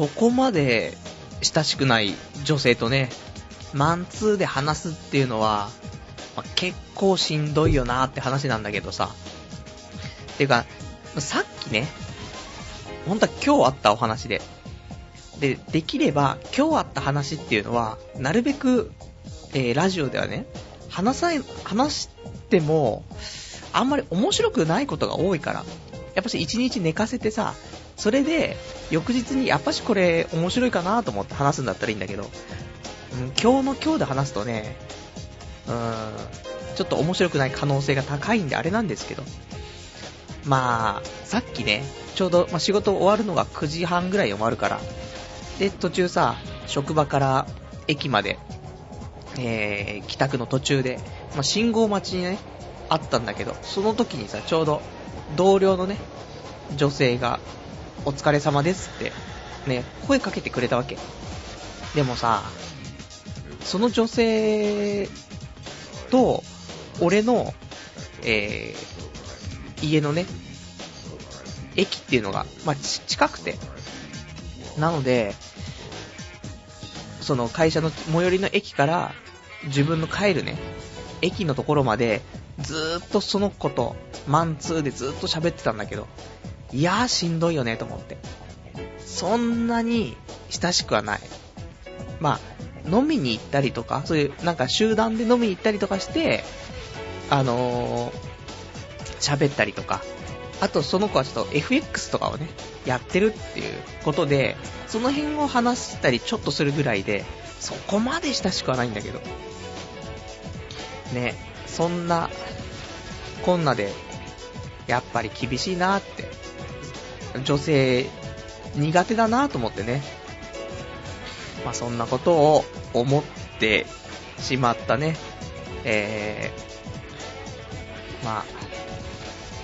そこまで親しくない女性とね、マンツーで話すっていうのは、まあ、結構しんどいよなーって話なんだけどさ。ていうか、さっきね、本当は今日あったお話で。で、できれば今日あった話っていうのは、なるべく、えー、ラジオではね、話さ、話しても、あんまり面白くないことが多いから、やっぱし一日寝かせてさ、それで、翌日にやっぱしこれ面白いかなと思って話すんだったらいいんだけど、うん、今日の今日で話すとね、うん、ちょっと面白くない可能性が高いんであれなんですけど、まあ、さっきね、ちょうど、まあ、仕事終わるのが9時半ぐらい終わるから、で、途中さ、職場から駅まで、えー、帰宅の途中で、まあ、信号待ちにね、あったんだけど、その時にさ、ちょうど、同僚のね、女性が、お疲れ様ですって、ね、声かけてくれたわけ。でもさ、その女性と、俺の、えー、家のね、駅っていうのが、まあ、近くて。なので、その会社の最寄りの駅から、自分の帰るね、駅のところまで、ずーっとその子と、マンツーでずーっと喋ってたんだけど、いやーしんどいよねと思って。そんなに親しくはない。まあ、飲みに行ったりとか、そういうなんか集団で飲みに行ったりとかして、あのー、喋ったりとか、あとその子はちょっと FX とかをね、やってるっていうことで、その辺を話したりちょっとするぐらいで、そこまで親しくはないんだけど。ね、そんな、こんなで、やっぱり厳しいなって、女性、苦手だなと思ってね。まあそんなことを思ってしまったね。えー、まあ、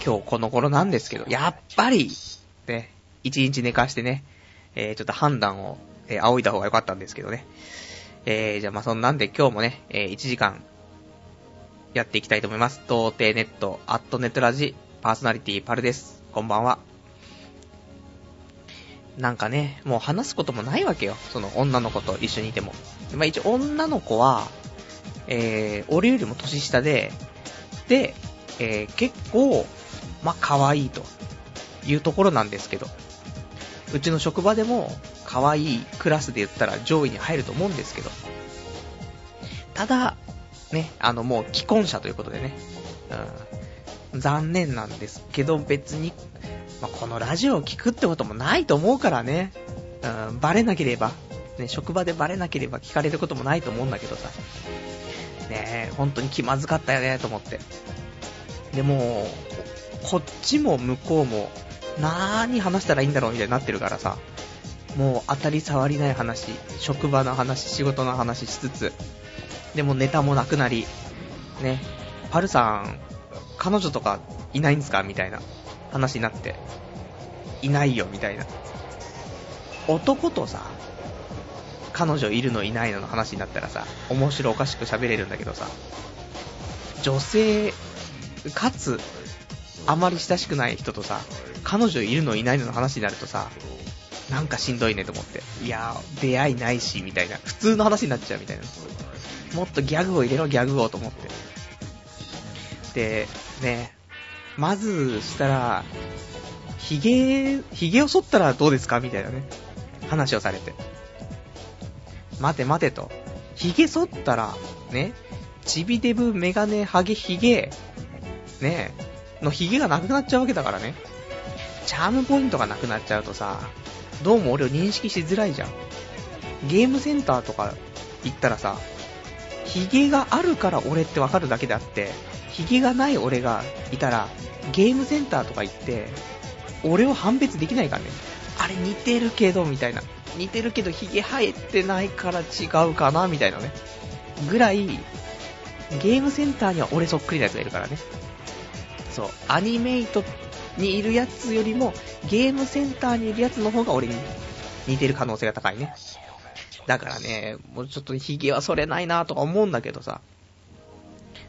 今日この頃なんですけど、やっぱり、ね、一日寝かしてね、えー、ちょっと判断を、えー、仰いだ方が良かったんですけどね。えー、じゃあまあそんなんで今日もね、えー、1時間、やっていきたいと思います。童貞ネット、アットネットラジ、パーソナリティパルです。こんばんは。なんかね、もう話すこともないわけよ。その女の子と一緒にいても。まあ一応女の子は、えー、俺よりも年下で、で、えー、結構、まあ、可愛いというところなんですけど、うちの職場でも可愛いクラスで言ったら上位に入ると思うんですけど、ただ、ね、あのもう既婚者ということでね、うん、残念なんですけど別に、まあ、このラジオを聞くってこともないと思うからね、うん、バレなければ、ね、職場でバレなければ聞かれることもないと思うんだけどさ、ね本当に気まずかったよねと思って。でも、こっちも向こうも、何話したらいいんだろうみたいになってるからさ、もう当たり障りない話、職場の話、仕事の話しつつ、でもネタもなくなり、ね、パルさん、彼女とかいないんですか？みたいな。話になって、いないよ、みたいな。男とさ、彼女いるのいないのの話になったらさ、面白おかしく喋れるんだけどさ、女性、かつ、あまり親しくない人とさ、彼女いるのいないのの話になるとさ、なんかしんどいねと思って。いやー出会いないし、みたいな。普通の話になっちゃうみたいな。もっとギャグを入れろ、ギャグをと思って。で、ね、まずしたら、ヒゲ、ヒゲを剃ったらどうですか？みたいなね、話をされて。待て待てと。ヒゲ剃ったら、ね、チビデブ、メガネ、ハゲ、ヒゲ、ね、のヒゲがなくなっちゃうわけだからね。チャームポイントがなくなっちゃうとさ、どうも俺を認識しづらいじゃん。ゲームセンターとか行ったらさ、ヒゲがあるから俺ってわかるだけであって、ヒゲがない俺がいたら、ゲームセンターとか行って、俺を判別できないからね。あれ似てるけど、みたいな。似てるけどヒゲ生えてないから違うかな、みたいなね。ぐらい、ゲームセンターには俺そっくりなやつがいるからね。そう、アニメイトにいるやつよりも、ゲームセンターにいるやつの方が俺に似てる可能性が高いね。だからね、もうちょっとヒゲは剃れないなとか思うんだけどさ、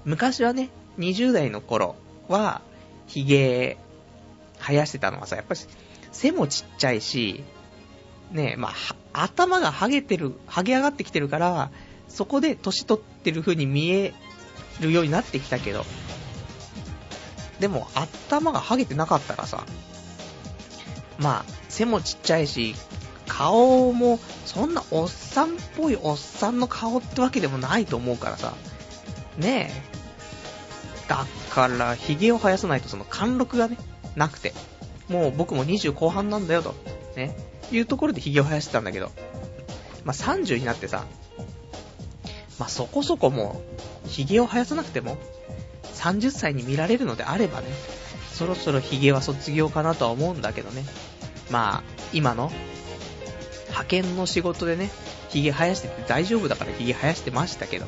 昔はね、20代の頃は、ヒゲ生やしてたのはさ、やっぱり背もちっちゃいし、ね、まあ、頭がハゲてる、ハゲ上がってきてるから、そこで年取ってる風に見えるようになってきたけど、でも頭がハゲてなかったらさ、まあ、背もちっちゃいし、顔も、そんなおっさんっぽいおっさんの顔ってわけでもないと思うからさ、ねえ。だから、髭を生やさないとその貫禄がね、なくて、もう僕も20後半なんだよと、ね、いうところで髭を生やしてたんだけど、まあ、30になってさ、まあ、そこそこもう、髭を生やさなくても、30歳に見られるのであればね、そろそろ髭は卒業かなとは思うんだけどね。まあ、今の、派遣の仕事でね、髭生やしてて大丈夫だから髭生やしてましたけど、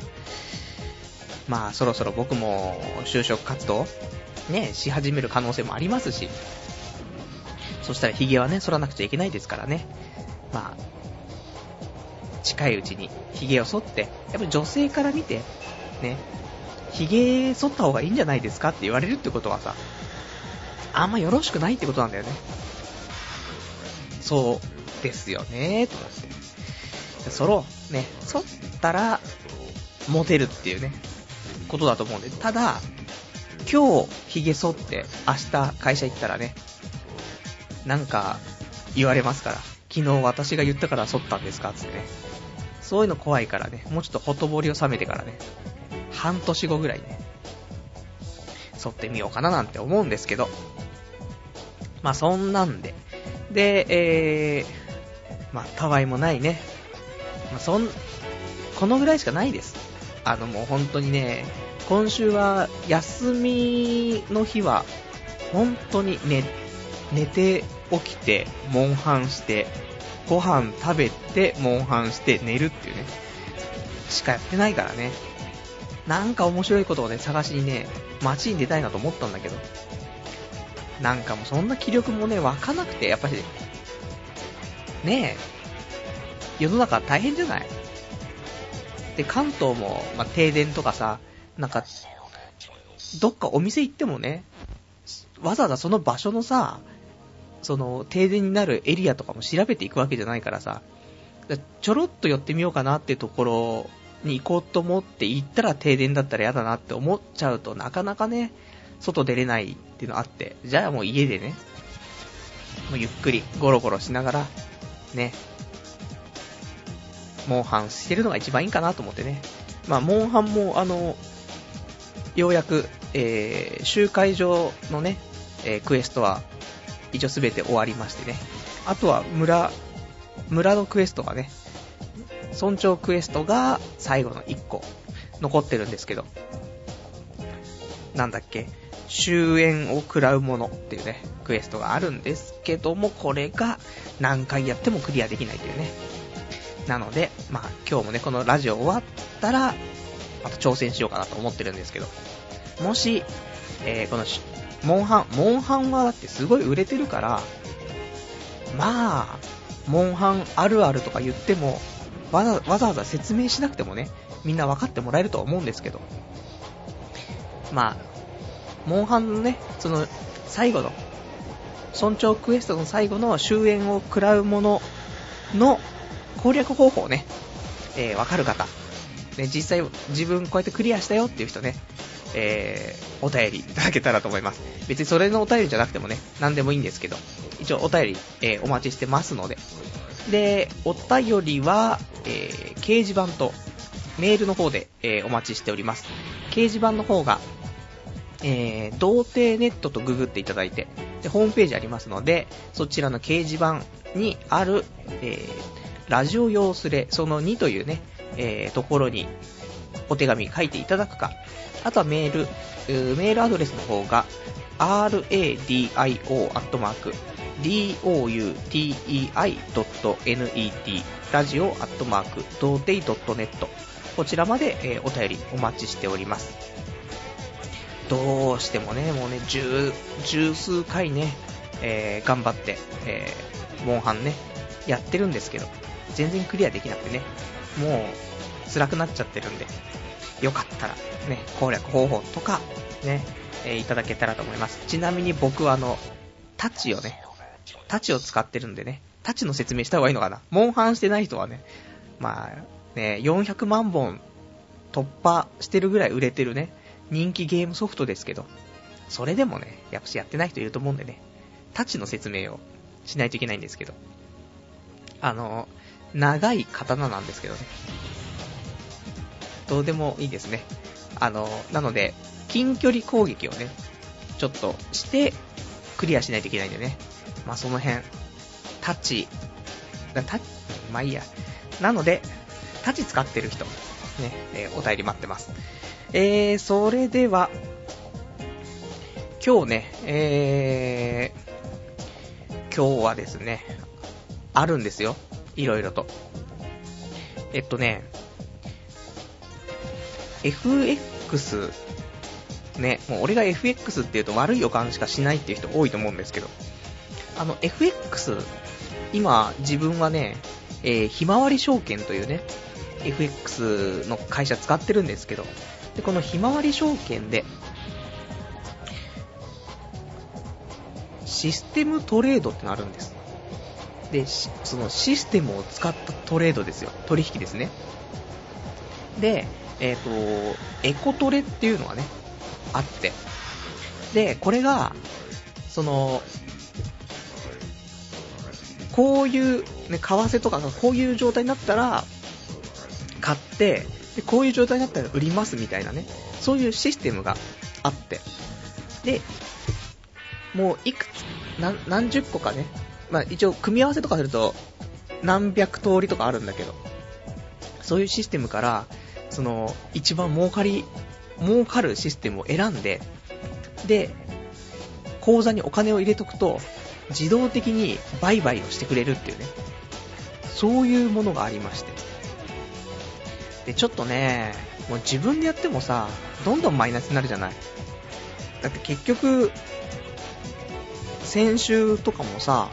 まあそろそろ僕も就職活動、ね、し始める可能性もありますし、そしたら髭はね、剃らなくちゃいけないですからね。まあ、近いうちに髭を剃って、やっぱ女性から見て、ね、髭剃った方がいいんじゃないですかって言われるってことはさ、あんまよろしくないってことなんだよね。そうですよね、と思って。剃ろう。ね、剃ったら、モテるっていうね、ことだと思うんで、ただ、今日、髭剃って、明日会社行ったらね、なんか、言われますから、昨日私が言ったから剃ったんですかつってね。そういうの怖いからね、もうちょっとほとぼりを冷めてからね、半年後ぐらいね、剃ってみようかななんて思うんですけど、まあそんなんで、で、えー、まあたわいもないね、まあそん、このぐらいしかないです。あのもう本当にね、今週は休みの日は、本当に寝、寝て起きて、モンハンして、ご飯食べて、モンハンして寝るっていうね、しかやってないからね。なんか面白いことをね、探しにね、街に出たいなと思ったんだけど、なんかもうそんな気力もね、湧かなくて、やっぱり、ねえ、世の中大変じゃない？で、関東も、まあ、停電とかさ、なんか、どっかお店行ってもね、わざわざその場所のさ、その停電になるエリアとかも調べていくわけじゃないからさ、ちょろっと寄ってみようかなっていうところに行こうと思って行ったら停電だったら嫌だなって思っちゃうとなかなかね、外出れないっていうのあって、じゃあもう家でね、もうゆっくりゴロゴロしながら、ね、モンハンしてるのが一番いいかなと思ってね。まあ、モンハンも、あの、ようやく、えー、集会場のね、えー、クエストは、一応すべて終わりましてね。あとは、村、村のクエストがね、村長クエストが最後の1個残ってるんですけど、なんだっけ、終焉を食らうものっていうね、クエストがあるんですけども、これが何回やってもクリアできないというね。なので、まあ今日もね、このラジオ終わったら、また挑戦しようかなと思ってるんですけど、もし、えー、この、モンハン、モンハンはだってすごい売れてるから、まあ、モンハンあるあるとか言っても、わざわざわざ説明しなくてもね、みんな分かってもらえるとは思うんですけど、まあ、モンハンのね、その、最後の、村長クエストの最後の終焉を食らうものの攻略方法ね、えー、わかる方、ね、実際自分こうやってクリアしたよっていう人ね、えー、お便りいただけたらと思います。別にそれのお便りじゃなくてもね、何でもいいんですけど、一応お便り、えー、お待ちしてますので。で、お便りは、えー、掲示板とメールの方で、えー、お待ちしております。掲示板の方が、えー、童貞ネットとググっていただいて、で、ホームページありますので、そちらの掲示板にある、えー、ラジオ用スレその2というね、えー、ところにお手紙書いていただくか、あとはメール、メールアドレスの方が、radio.doutei.net ラジオアットマーク、童貞 .net こちらまで、えー、お便りお待ちしております。どうしてもね、もうね、十、十数回ね、えー、頑張って、えー、モンハンね、やってるんですけど、全然クリアできなくてね、もう辛くなっちゃってるんで、よかったらね、攻略方法とかね、えー、いただけたらと思います。ちなみに僕はあの、タチをね、タチを使ってるんでね、タチの説明した方がいいのかな？モンハンしてない人はね、まあ、ね、400万本突破してるぐらい売れてるね、人気ゲームソフトですけど、それでもね、やっぱしやってない人いると思うんでね、タチの説明をしないといけないんですけど、あの、長い刀なんですけどね、どうでもいいですね。あの、なので、近距離攻撃をね、ちょっとして、クリアしないといけないんでね。まあ、その辺、タッチ、タッチ、まあいいや。なので、タッチ使ってる人、ね、えー、お便り待ってます。えー、それでは、今日ね、えー、今日はですね、あるんですよ。いろいろと。えっとね、FX、ね、もう俺が FX って言うと悪い予感しかしないっていう人多いと思うんですけど、あの FX、今自分はね、えー、ひまわり証券というね、FX の会社使ってるんですけど、で、このひまわり証券で、システムトレードってのあるんです。で、そのシステムを使ったトレードですよ。取引ですね。で、えっ、ー、と、エコトレっていうのがね、あって。で、これが、その、こういう、ね、為替とかがこういう状態になったら、買って、で、こういう状態になったら売りますみたいなね、そういうシステムがあって。で、もういくつ、何何十個かね、まあ一応組み合わせとかすると何百通りとかあるんだけど、そういうシステムから、その、一番儲かり、儲かるシステムを選んで、で、口座にお金を入れとくと、自動的に売買をしてくれるっていうね、そういうものがありまして。で、ちょっとね、もう自分でやってもさ、どんどんマイナスになるじゃない。だって結局、先週とかもさ、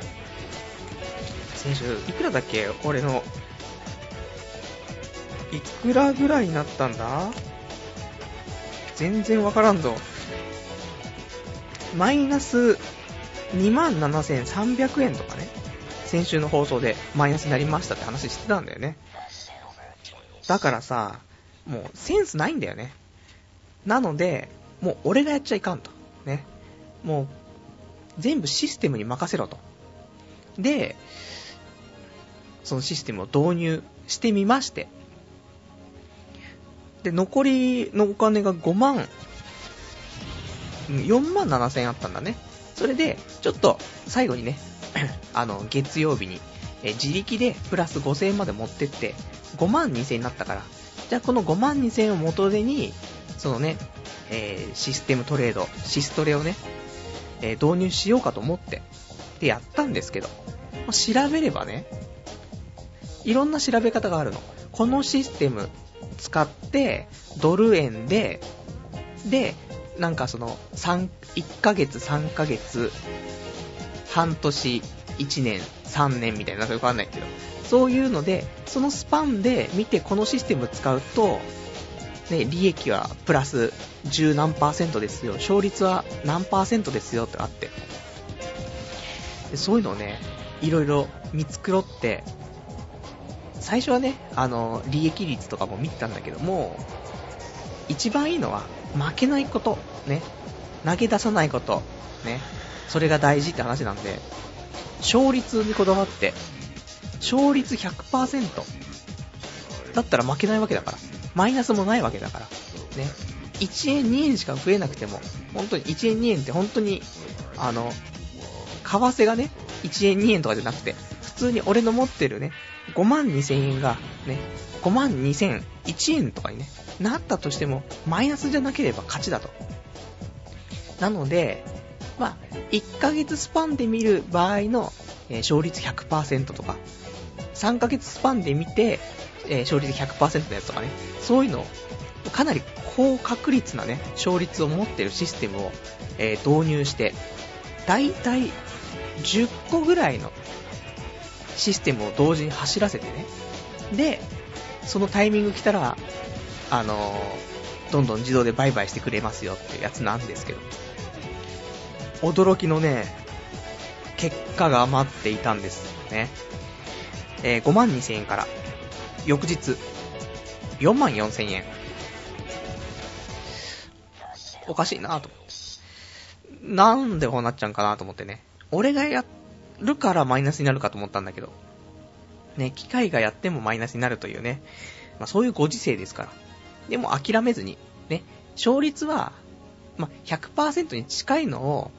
先週、いくらだっけ俺のいくらぐらいになったんだ？全然わからんぞ。マイナス27,300円とかね、先週の放送でマイナスになりましたって話してたんだよね。だからさ、もうセンスないんだよね。なので、もう俺がやっちゃいかんと。ね。もう、全部システムに任せろと。で、そのシステムを導入してみまして、で、残りのお金が5万、4万7千円あったんだね。それで、ちょっと、最後にね、あの、月曜日に、え自力でプラス5千円まで持ってって、5万2千円になったから、じゃあこの5万2千円を元手に、そのね、えー、システムトレード、シストレをね、えー、導入しようかと思って、で、やったんですけど、調べればね、いろんな調べ方があるの。このシステム、使って、ドル円で、で、なんかその、3、1ヶ月、3ヶ月、半年、1年、3年みたいな、なんかよくわかんないけど、そういうので、そのスパンで見てこのシステム使うと、ね、利益はプラス10何パーセントですよ、勝率は何パーセントですよってあって、そういうのをね、いろいろ見繕って、最初はね、あの、利益率とかも見てたんだけども、一番いいのは、負けないこと、ね、投げ出さないこと、ね、それが大事って話なんで、勝率にこだわって、勝率100%だったら負けないわけだから、マイナスもないわけだから、ね、1円2円しか増えなくても、本当に1円2円って本当に、あの、為替がね、1円2円とかじゃなくて、普通に俺の持ってるね、5万2千円がね、5万2千1円とかにね、なったとしても、マイナスじゃなければ勝ちだと。なので、まあ、1ヶ月スパンで見る場合の、えー、勝率100%とか、3ヶ月スパンで見て、えー、勝率100%のやつとかね、そういうのを、かなり高確率なね、勝率を持ってるシステムを、えー、導入して、だいたい10個ぐらいのシステムを同時に走らせてね。で、そのタイミング来たら、あのー、どんどん自動で売買してくれますよってやつなんですけど、驚きのね、結果が待っていたんですよ。ね。えー、5万2000円から、翌日、4万4000円。おかしいなぁと思って。なんでこうなっちゃうんかなと思ってね。俺がやっるからマイナスになるかと思ったんだけど。ね、機械がやってもマイナスになるというね。まあそういうご時世ですから。でも諦めずに、ね、勝率は、まあ100%に近いのを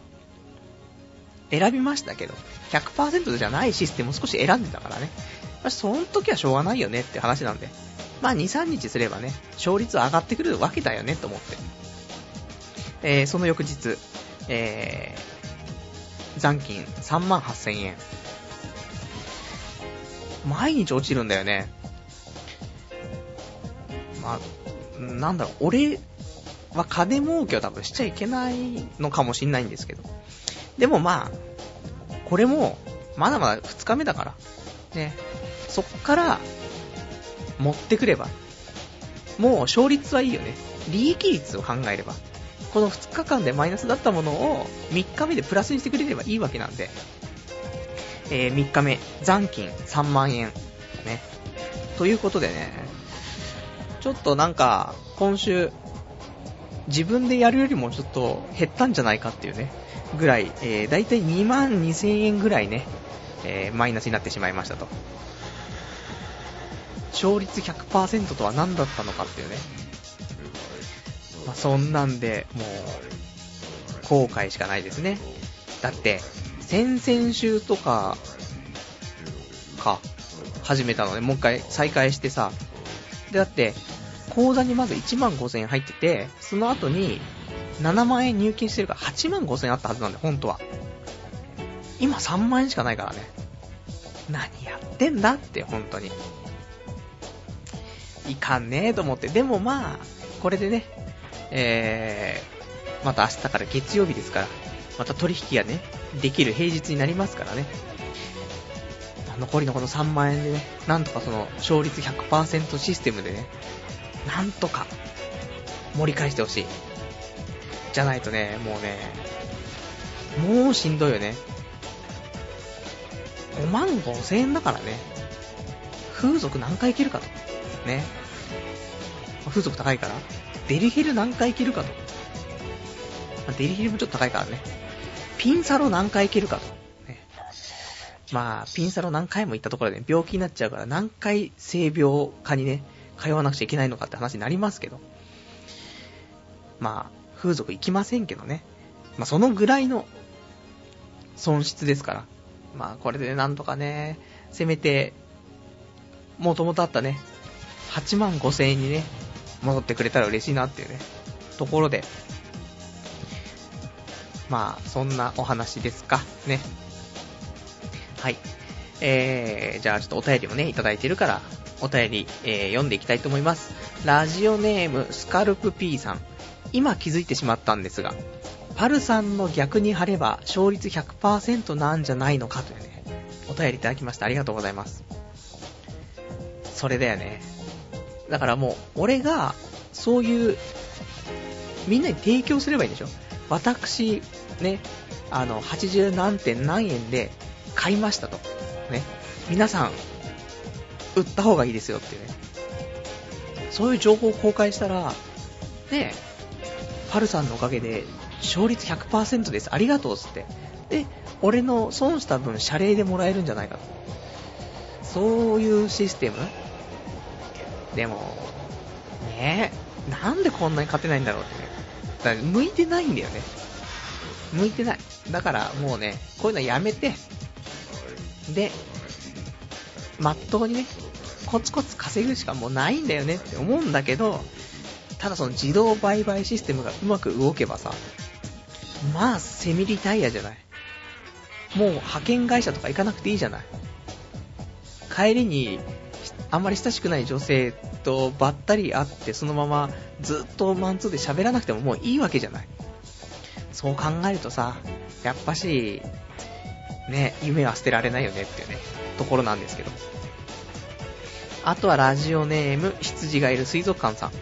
選びましたけど、100%じゃないシステムを少し選んでたからね。まあ、その時はしょうがないよねって話なんで。まあ、2、3日すればね、勝率は上がってくるわけだよねと思って。えー、その翌日、えー、残金3万8000円。毎日落ちるんだよね。まあ、なんだろう、俺は金儲けを多分しちゃいけないのかもしんないんですけど。でもまあ、これも、まだまだ2日目だから。ね。そっから、持ってくれば。もう勝率はいいよね。利益率を考えれば。この2日間でマイナスだったものを3日目でプラスにしてくれればいいわけなんで。えー、3日目、残金3万円。ね。ということでね、ちょっとなんか、今週、自分でやるよりもちょっと減ったんじゃないかっていうね。ぐらい、えー、だいたい2万2000円ぐらいね、えー、マイナスになってしまいましたと。勝率100%とは何だったのかっていうね。まあ、そんなんで、もう、後悔しかないですね。だって、先々週とか、か、始めたのね、もう一回再開してさ。で、だって、口座にまず1万5000円入ってて、その後に、7万円入金してるから8万5千円あったはずなんで、本当は。今3万円しかないからね。何やってんだって、本当に。いかんねえと思って。でもまあ、これでね、えー、また明日から月曜日ですから、また取引がね、できる平日になりますからね。残りのこの3万円でね、なんとかその勝率100%システムでね、なんとか盛り返してほしい。じゃないとね、もうね、もうしんどいよね。5万5千円だからね。風俗何回いけるかと。ね。風俗高いから。デリヘル何回いけるかと。デリヘルもちょっと高いからね。ピンサロ何回いけるかと。ね。まあ、ピンサロ何回も行ったところで、ね、病気になっちゃうから何回性病科にね、通わなくちゃいけないのかって話になりますけど。まあ、風俗行きませんけどね。まあ、そのぐらいの損失ですから。まあ、これでなんとかね、せめて、もともとあったね、8万5千円にね、戻ってくれたら嬉しいなっていうね、ところで、まあ、そんなお話ですか、ね。はい。えー、じゃあちょっとお便りもね、いただいてるから、お便り、えー、読んでいきたいと思います。ラジオネーム、スカルプ P さん。今気づいてしまったんですが、パルさんの逆に貼れば勝率100%なんじゃないのかというね、お便りいただきました。ありがとうございます。それだよね。だからもう、俺が、そういう、みんなに提供すればいいんでしょ？私、ね、あの、80何点何円で買いましたと。ね。皆さん、売った方がいいですよってね。そういう情報を公開したら、ね、パルさんのおかげで勝率100%です。ありがとうっつって。で、俺の損した分謝礼でもらえるんじゃないかと。そういうシステムでも、ね、なんでこんなに勝てないんだろうってね。だから向いてないんだよね。向いてない。だからもうね、こういうのやめて、で、まっとうにね、コツコツ稼ぐしかもうないんだよねって思うんだけど、ただその自動売買システムがうまく動けばさ、まあ、セミリタイヤじゃない。もう派遣会社とか行かなくていいじゃない。帰りに、あんまり親しくない女性とばったり会って、そのままずっとマンツーで喋らなくてももういいわけじゃない。そう考えるとさ、やっぱし、ね、夢は捨てられないよねっていうね、ところなんですけど。あとはラジオネーム、羊がいる水族館さん。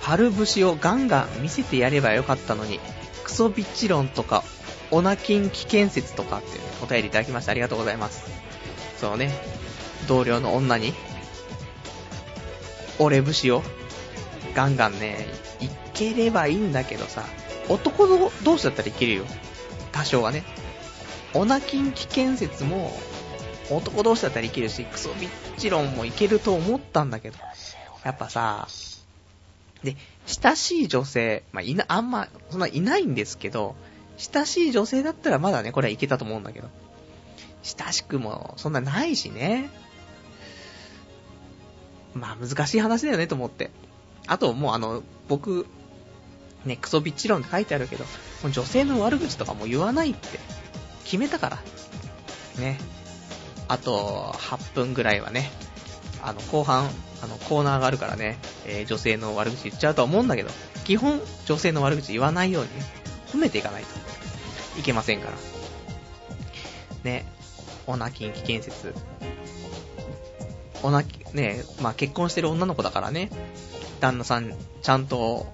春節をガンガン見せてやればよかったのに、クソビッチ論とか、オナキン危険説とかっていう、ね、お便りいただきましてありがとうございます。そのね、同僚の女に、俺節を、ガンガンね、いければいいんだけどさ、男の同士だったらいけるよ。多少はね。オナキン危険説も、男同士だったらいけるし、クソビッチ論もいけると思ったんだけど、やっぱさ、で、親しい女性、まあ、いな、あんま、そんないないんですけど、親しい女性だったらまだね、これはいけたと思うんだけど、親しくも、そんなないしね。まあ、難しい話だよねと思って。あと、もうあの、僕、ね、クソビッチ論って書いてあるけど、もう女性の悪口とかも言わないって決めたから。ね。あと、8分ぐらいはね、あの、後半、あの、コーナーがあるからね、えー、女性の悪口言っちゃうとは思うんだけど、基本、女性の悪口言わないようにね、褒めていかないといけませんから。ね、オナキン危険説。オナキ、ね、まあ、結婚してる女の子だからね、旦那さん、ちゃんと、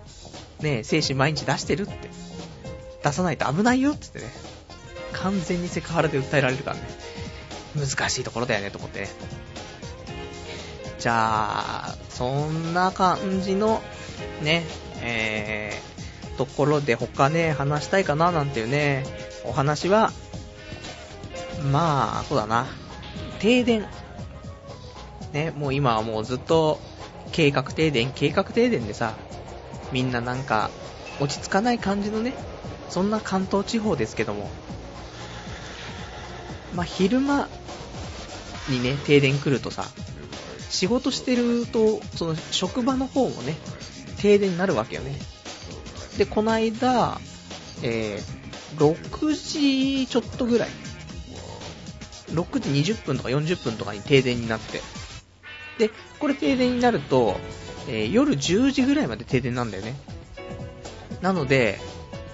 ね、精子毎日出してるって。出さないと危ないよって言ってね、完全にセクハラで訴えられるからね、難しいところだよねと思ってね。じゃあ、そんな感じの、ね、えー、ところで他ね、話したいかななんていうね、お話は、まあ、そうだな、停電。ね、もう今はもうずっと、計画停電、計画停電でさ、みんななんか、落ち着かない感じのね、そんな関東地方ですけども、まあ、昼間にね、停電来るとさ、仕事してると、その職場の方もね、停電になるわけよね。で、この間、えー、6時ちょっとぐらい、6時20分とか40分とかに停電になって、で、これ停電になると、えー、夜10時ぐらいまで停電なんだよね。なので、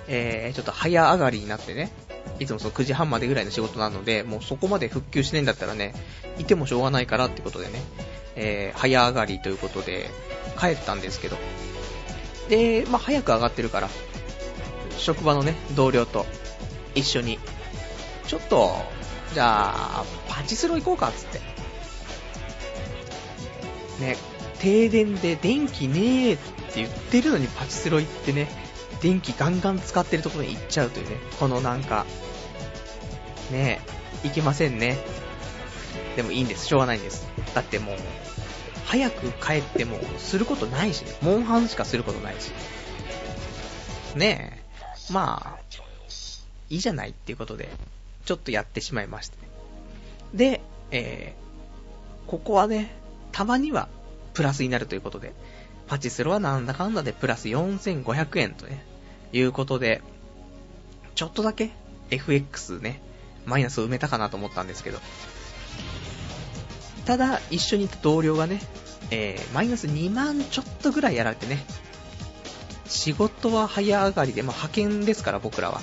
えー、ちょっと早上がりになってね、いつもその9時半までぐらいの仕事なので、もうそこまで復旧しないんだったらね、いてもしょうがないからってことでね、えー、早上がりということで、帰ったんですけど。で、まあ、早く上がってるから、職場のね、同僚と一緒に、ちょっと、じゃあ、パチスロ行こうかっ、つって。ね、停電で電気ねえって言ってるのにパチスロ行ってね、電気ガンガン使ってるところに行っちゃうというね、このなんか、ねえ、いけませんね。でもいいんです、しょうがないんです。だってもう、早く帰ってもすることないしね。モンハンしかすることないし。ねえ。まあ、いいじゃないっていうことで、ちょっとやってしまいまして、ね。で、えー、ここはね、たまにはプラスになるということで、パチスロはなんだかんだでプラス4500円とね、いうことで、ちょっとだけ FX ね、マイナスを埋めたかなと思ったんですけど、ただ、一緒にいた同僚がね、えー、マイナス2万ちょっとぐらいやられてね、仕事は早上がりで、まあ、派遣ですから僕らは。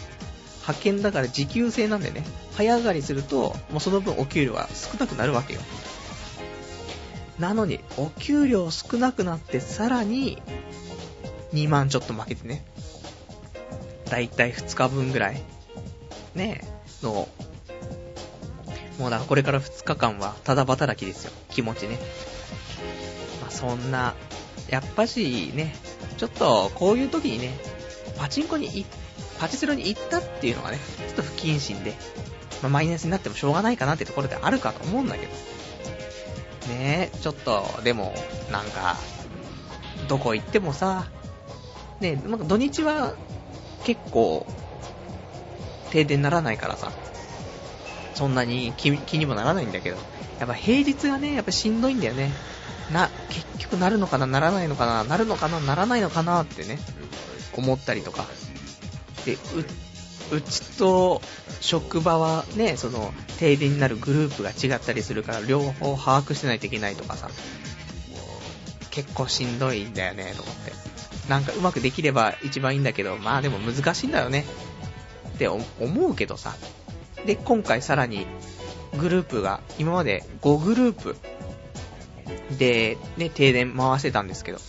派遣だから時給制なんでね、早上がりすると、もうその分お給料は少なくなるわけよ。なのに、お給料少なくなって、さらに、2万ちょっと負けてね。だいたい2日分ぐらい、ねえ、のもうだからこれから2日間はただ働きですよ。気持ちね。まあそんな、やっぱしね、ちょっとこういう時にね、パチンコにパチスロに行ったっていうのがね、ちょっと不謹慎で、まあ、マイナスになってもしょうがないかなってところであるかと思うんだけど。ねえ、ちょっと、でも、なんか、どこ行ってもさ、ね、なんか土日は結構、停電ならないからさ、そんなに気気にもならないんだけど、やっぱ平日がね、やっぱしんどいんだよね。な、結局なるのかな、ならないのかな、なるのかな、ならないのかなってね、思ったりとか。で、う、うちと職場はね、その、停電になるグループが違ったりするから、両方把握してないといけないとかさ、結構しんどいんだよね、と思って。なんかうまくできれば一番いいんだけど、まあでも難しいんだよね。って思うけどさ、で、今回さらにグループが、今まで5グループで、ね、停電回してたんですけど、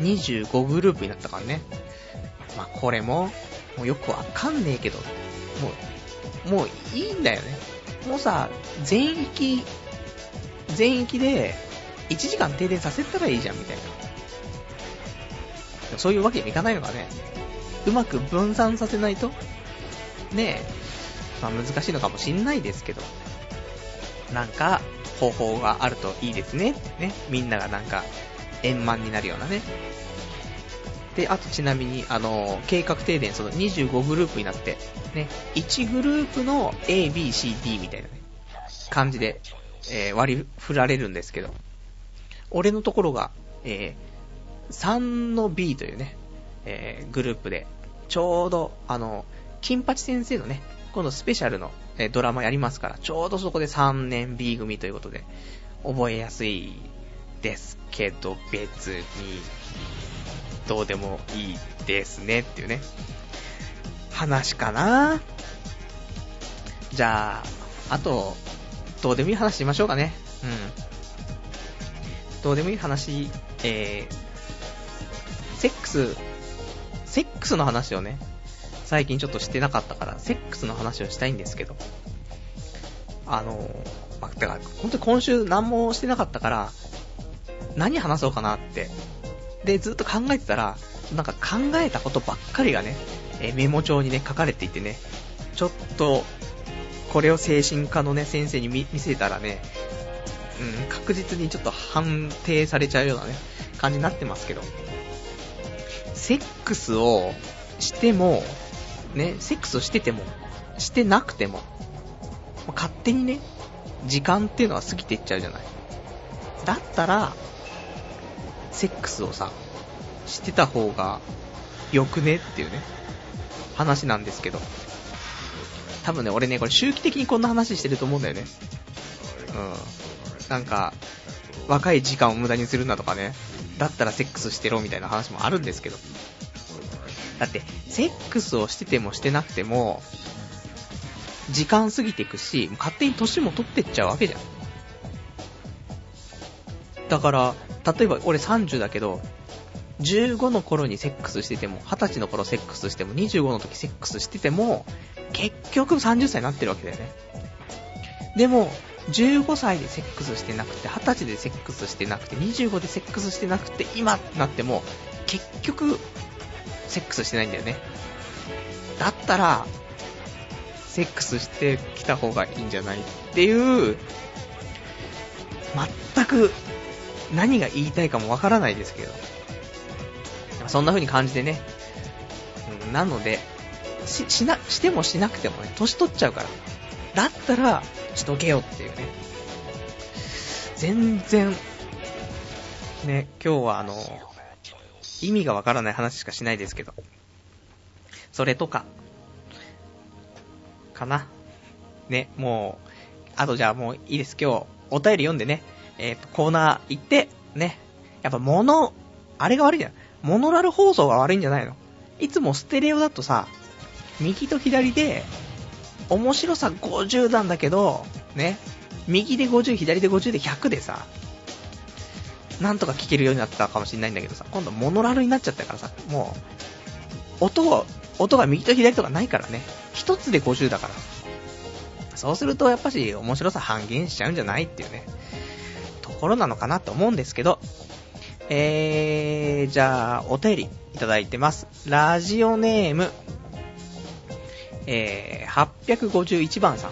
25グループになったからね。まあ、これも、もうよくわかんねえけど、もう、もういいんだよね。もうさ、全域全域で1時間停電させたらいいじゃんみたいな。そういうわけにもいかないのかね。うまく分散させないと、ねえ、まあ難しいのかもしんないですけど、なんか方法があるといいですね。ね。みんながなんか円満になるようなね。で、あとちなみに、あの、計画停電、その25グループになって、ね、1グループの A, B, C, D みたいなね、感じで、えー、割り振られるんですけど、俺のところが、えー、3の B というね、えー、グループで、ちょうど、あの、金八先生のね、今度スペシャルの、えドラマやりますから、ちょうどそこで3年 B 組ということで、覚えやすいですけど、別に、どうでもいいですねっていうね、話かなじゃあ、あと、どうでもいい話しましょうかね。うん。どうでもいい話、えー、セックス、セックスの話をね、最近ちょっとしてなかったから、セックスの話をしたいんですけど、あのまだから、本当に今週何もしてなかったから、何話そうかなって。で、ずっと考えてたら、なんか考えたことばっかりがね、えメモ帳にね、書かれていてね、ちょっと、これを精神科のね、先生に見せたらね、うん、確実にちょっと判定されちゃうようなね、感じになってますけど、セックスをしても、ね、セックスをしてても、してなくても、勝手にね、時間っていうのは過ぎていっちゃうじゃない。だったら、セックスをさ、してた方がよくねっていうね、話なんですけど。多分ね、俺ね、これ周期的にこんな話してると思うんだよね。うん。なんか、若い時間を無駄にするなとかね、だったらセックスしてろみたいな話もあるんですけど。だって、セックスをしててもしてなくても、時間過ぎていくし、勝手に年も取ってっちゃうわけじゃん。だから、例えば俺30だけど、15の頃にセックスしてても、20歳の頃セックスしても、25の時セックスしてても、結局30歳になってるわけだよね。でも、15歳でセックスしてなくて、20歳でセックスしてなくて、25でセックスしてなくて、今ってなっても、結局、セックスしてないんだよね。だったら、セックスしてきた方がいいんじゃないっていう、全く何が言いたいかもわからないですけど、そんな風に感じてね、なので、し、しな、してもしなくてもね、年取っちゃうから。だったら、しとけよっていうね。全然、ね、今日はあの、意味がわからない話しかしないですけど。それとか、かな。ね、もう、あとじゃあもういいです。今日、お便り読んでね、えっ、ー、と、コーナー行って、ね、やっぱ物、あれが悪いじゃん。モノラル放送が悪いんじゃないのいつもステレオだとさ、右と左で、面白さ50なんだけど、ね、右で50、左で50で100でさ、なんとか聞けるようになったかもしれないんだけどさ、今度モノラルになっちゃったからさ、もう、音を、音が右と左とかないからね、一つで50だから。そうするとやっぱし面白さ半減しちゃうんじゃないっていうね、ころなのかなと思うんですけど、えー、じゃあ、お便りいただいてます。ラジオネーム、えー、851番さん。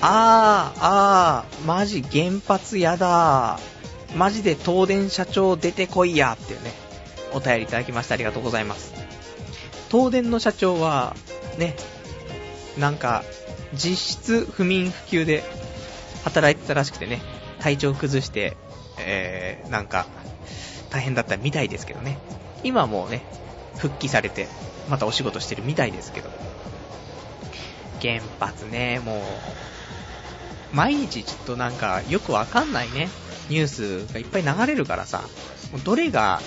あー、あー、マジ原発やだー。マジで東電社長出てこいやっていうね、お便りいただきましてありがとうございます。東電の社長は、ね、なんか、実質不眠不休で働いてたらしくてね、体調崩して、えー、なんか、大変だったみたいですけどね。今もうね、復帰されて、またお仕事してるみたいですけど。原発ね、もう、毎日ちょっとなんかよくわかんないね、ニュースがいっぱい流れるからさ、もうどれが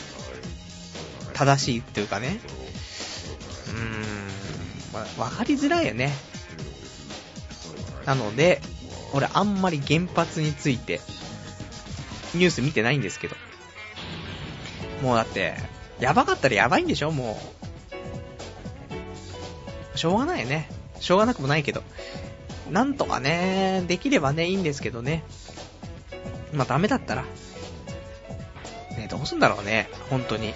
正しいっていうかね、うーん、わかりづらいよね。なので、俺あんまり原発について、ニュース見てないんですけど、もうだって、やばかったらやばいんでしょ？もう。しょうがないね。しょうがなくもないけど。なんとかね、できればね、いいんですけどね。まあダメだったら、ね、どうすんだろうね、本当に。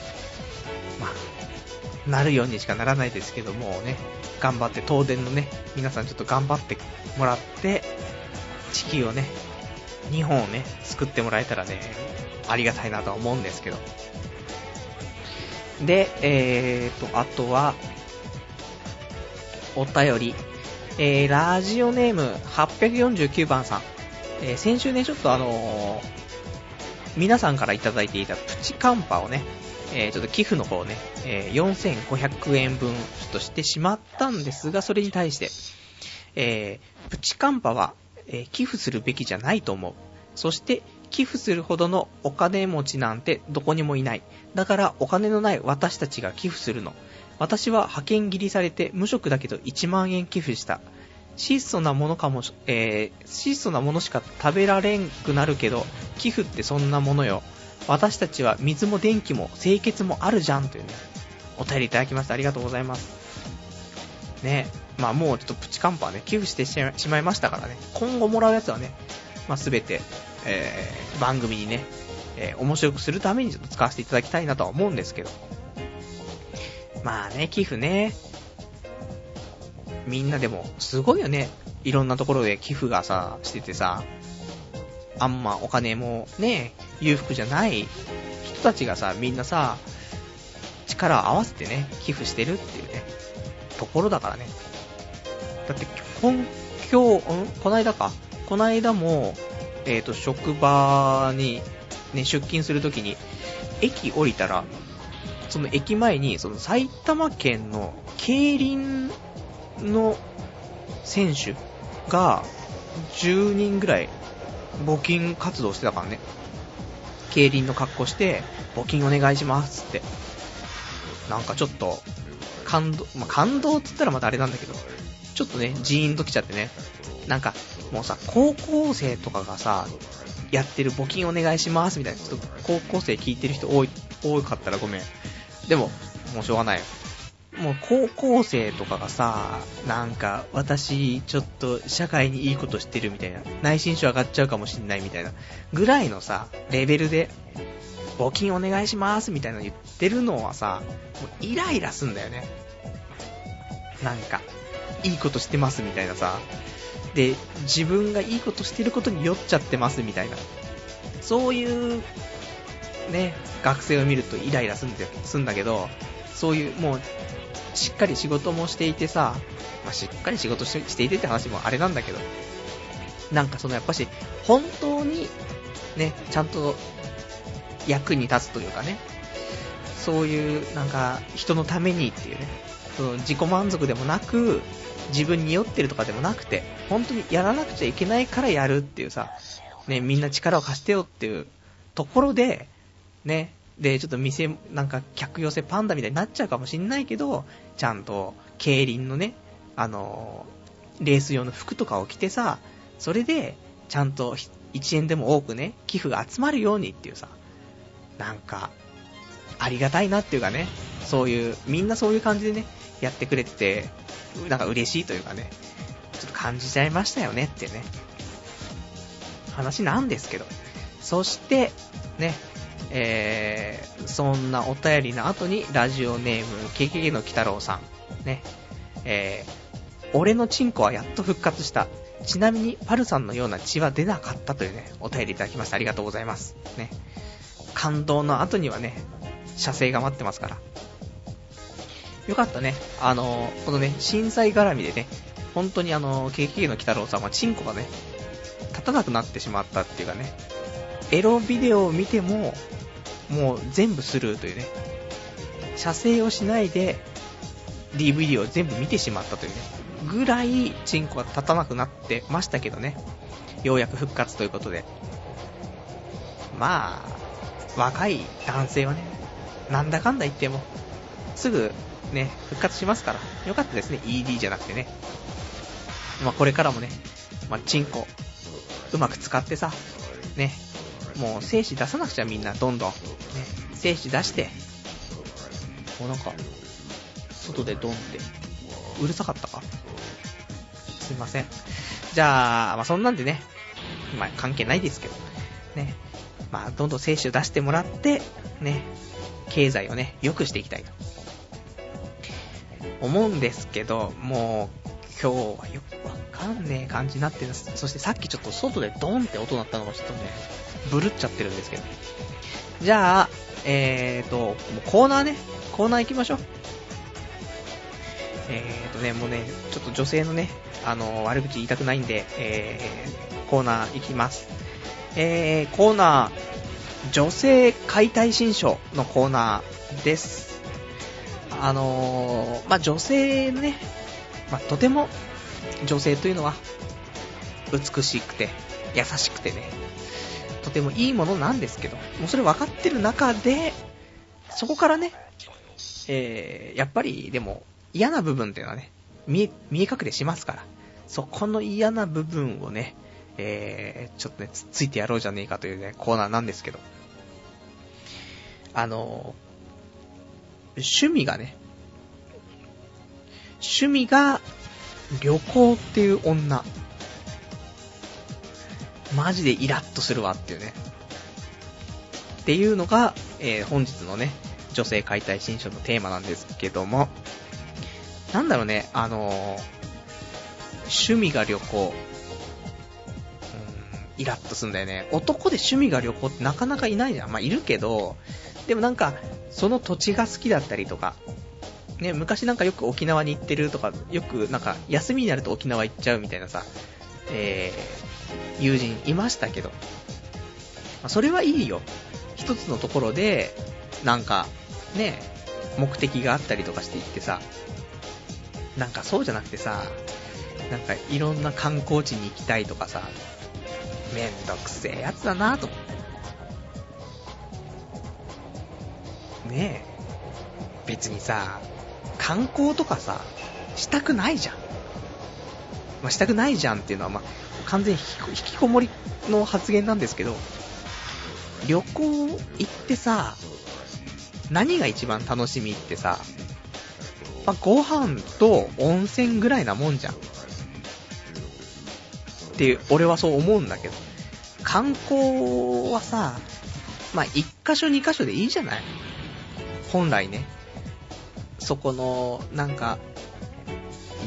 まあ、なるようにしかならないですけどもね、頑張って、東電のね、皆さんちょっと頑張ってもらって、地球をね、日本をね、救ってもらえたらね、ありがたいなとは思うんですけど。で、えーと、あとは、お便り。えー、ラジオネーム849番さん。えー、先週ね、ちょっとあのー、皆さんからいただいていたプチカンパをね、えー、ちょっと寄付の方をね、えー、4500円分ちょっとしてしまったんですが、それに対して、えー、プチカンパは、え、寄付するべきじゃないと思う。そして、寄付するほどのお金持ちなんてどこにもいない。だからお金のない私たちが寄付するの。私は派遣切りされて無職だけど1万円寄付した。質素なものかも、えー、質素なものしか食べられんくなるけど、寄付ってそんなものよ。私たちは水も電気も清潔もあるじゃんというね、お便りいただきました。ありがとうございます。ね、まあもうちょっとプチカンパーね、寄付してしまいましたからね、今後もらうやつはね、まあすべて、えー、番組にね、えー、面白くするためにちょっと使わせていただきたいなとは思うんですけど。まあね、寄付ね。みんなでも、すごいよね。いろんなところで寄付がさ、しててさ、あんまお金もね、裕福じゃない人たちがさ、みんなさ、力を合わせてね、寄付してるっていうね、ところだからね。だって、今、今日、ん？こないだか。こないだも、えっ、ー、と、職場に、ね、出勤するときに、駅降りたら、その駅前に、その埼玉県の競輪の選手が10人ぐらい募金活動してたからね。競輪の格好して、募金お願いしますって。なんかちょっと、感動、まあ、感動っつったらまたあれなんだけど、ちょっとね、ジーンと来ちゃってね。なんか、もうさ、高校生とかがさ、やってる募金お願いしますみたいな、ちょっと高校生聞いてる人多い、多かったらごめん。でも、もうしょうがないよ。もう高校生とかがさ、なんか、私、ちょっと社会にいいことしてるみたいな、内心症上がっちゃうかもしんないみたいな、ぐらいのさ、レベルで、募金お願いしますみたいなの言ってるのはさ、もうイライラすんだよね。なんか、いいことしてますみたいなさ、で、自分がいいことしてることに酔っちゃってますみたいな、そういう、ね、学生を見るとイライラすんだすんだけど、そういう、もう、しっかり仕事もしていてさ、まあ、しっかり仕事していてって話もあれなんだけど、なんかそのやっぱし、本当に、ね、ちゃんと役に立つというかね、そういう、なんか、人のためにっていうね、その自己満足でもなく、自分に酔ってるとかでもなくて、本当にやらなくちゃいけないからやるっていうさ、ね、みんな力を貸してよっていうところで、ね、で、ちょっと店、なんか客寄せパンダみたいになっちゃうかもしんないけど、ちゃんと競輪のね、あのー、レース用の服とかを着てさ、それで、ちゃんと1円でも多くね、寄付が集まるようにっていうさ、なんか、ありがたいなっていうかね、そういう、みんなそういう感じでね、やってくれてて、なんか嬉しいというかね、ちょっと感じちゃいましたよねってね、話なんですけど。そして、ね、えー、そんなお便りの後にラジオネーム、ケケケの鬼太郎さん。ね。えー、俺のチンコはやっと復活した。ちなみに、パルさんのような血は出なかったというね、お便りいただきました。ありがとうございます。ね。感動の後にはね、射精が待ってますから。よかったね。あの、このね、震災絡みでね、本当にあの、KK の鬼太郎さんはチンコがね、立たなくなってしまったっていうかね、エロビデオを見ても、もう全部スルーというね、射精をしないで DVD を全部見てしまったというね、ぐらいチンコが立たなくなってましたけどね、ようやく復活ということで。まあ、若い男性はね、なんだかんだ言っても、すぐね、復活しますから、よかったですね、ED じゃなくてね。まあこれからもね、まあチンコ、うまく使ってさ、ね、もう精子出さなくちゃみんな、どんどん。ね、精子出して、もうなんか、外でドンって、うるさかったか？すいません。じゃあ、まあ、そんなんでね、まあ、関係ないですけど。ね、まあ、どんどん精子を出してもらって、ね、経済をね、良くしていきたいと。思うんですけど、もう、今日はよくわかんねえ感じになってるんです。そしてさっきちょっと外でドンって音鳴ったのがちょっとね、ブルっちゃってるんですけど。じゃあ、えーと、もうコーナーね、コーナー行きましょう。えーとね、もうね、ちょっと女性のね、あの、悪口言いたくないんで、えー、コーナー行きます。えー、コーナー、女性解体新書のコーナーです。あのー、まあ、女性ね、まあ、とても女性というのは美しくて優しくてね、とてもいいものなんですけど、もうそれ分かってる中で、そこからね、えー、やっぱりでも嫌な部分っていうのはね、見え、見え隠れしますから、そこの嫌な部分をね、えー、ちょっとね、つついてやろうじゃねえかというね、コーナーなんですけど、あの趣味がね、趣味が旅行っていう女。マジでイラッとするわっていうね。っていうのが、えー、本日のね、女性解体新書のテーマなんですけども、なんだろうね、あのー、趣味が旅行。うん、イラッとすんだよね。男で趣味が旅行ってなかなかいないじゃん。まあ、いるけど、でもなんか、その土地が好きだったりとか、ね、昔なんかよく沖縄に行ってるとか、よくなんか休みになると沖縄行っちゃうみたいなさ、えー、友人いましたけど、まあ、それはいいよ。一つのところで、なんか、ね、目的があったりとかしていってさ、なんかそうじゃなくてさ、なんかいろんな観光地に行きたいとかさ、めんどくせえやつだなと思って。ねえ。別にさ、観光とかさ、したくないじゃん。まあ、したくないじゃんっていうのは、まあ、完全に引きこもりの発言なんですけど、旅行行ってさ、何が一番楽しみってさ、まあ、ご飯と温泉ぐらいなもんじゃん。って、俺はそう思うんだけど。観光はさ、まあ、一箇所二箇所でいいじゃない？本来ね。そこの、なんか、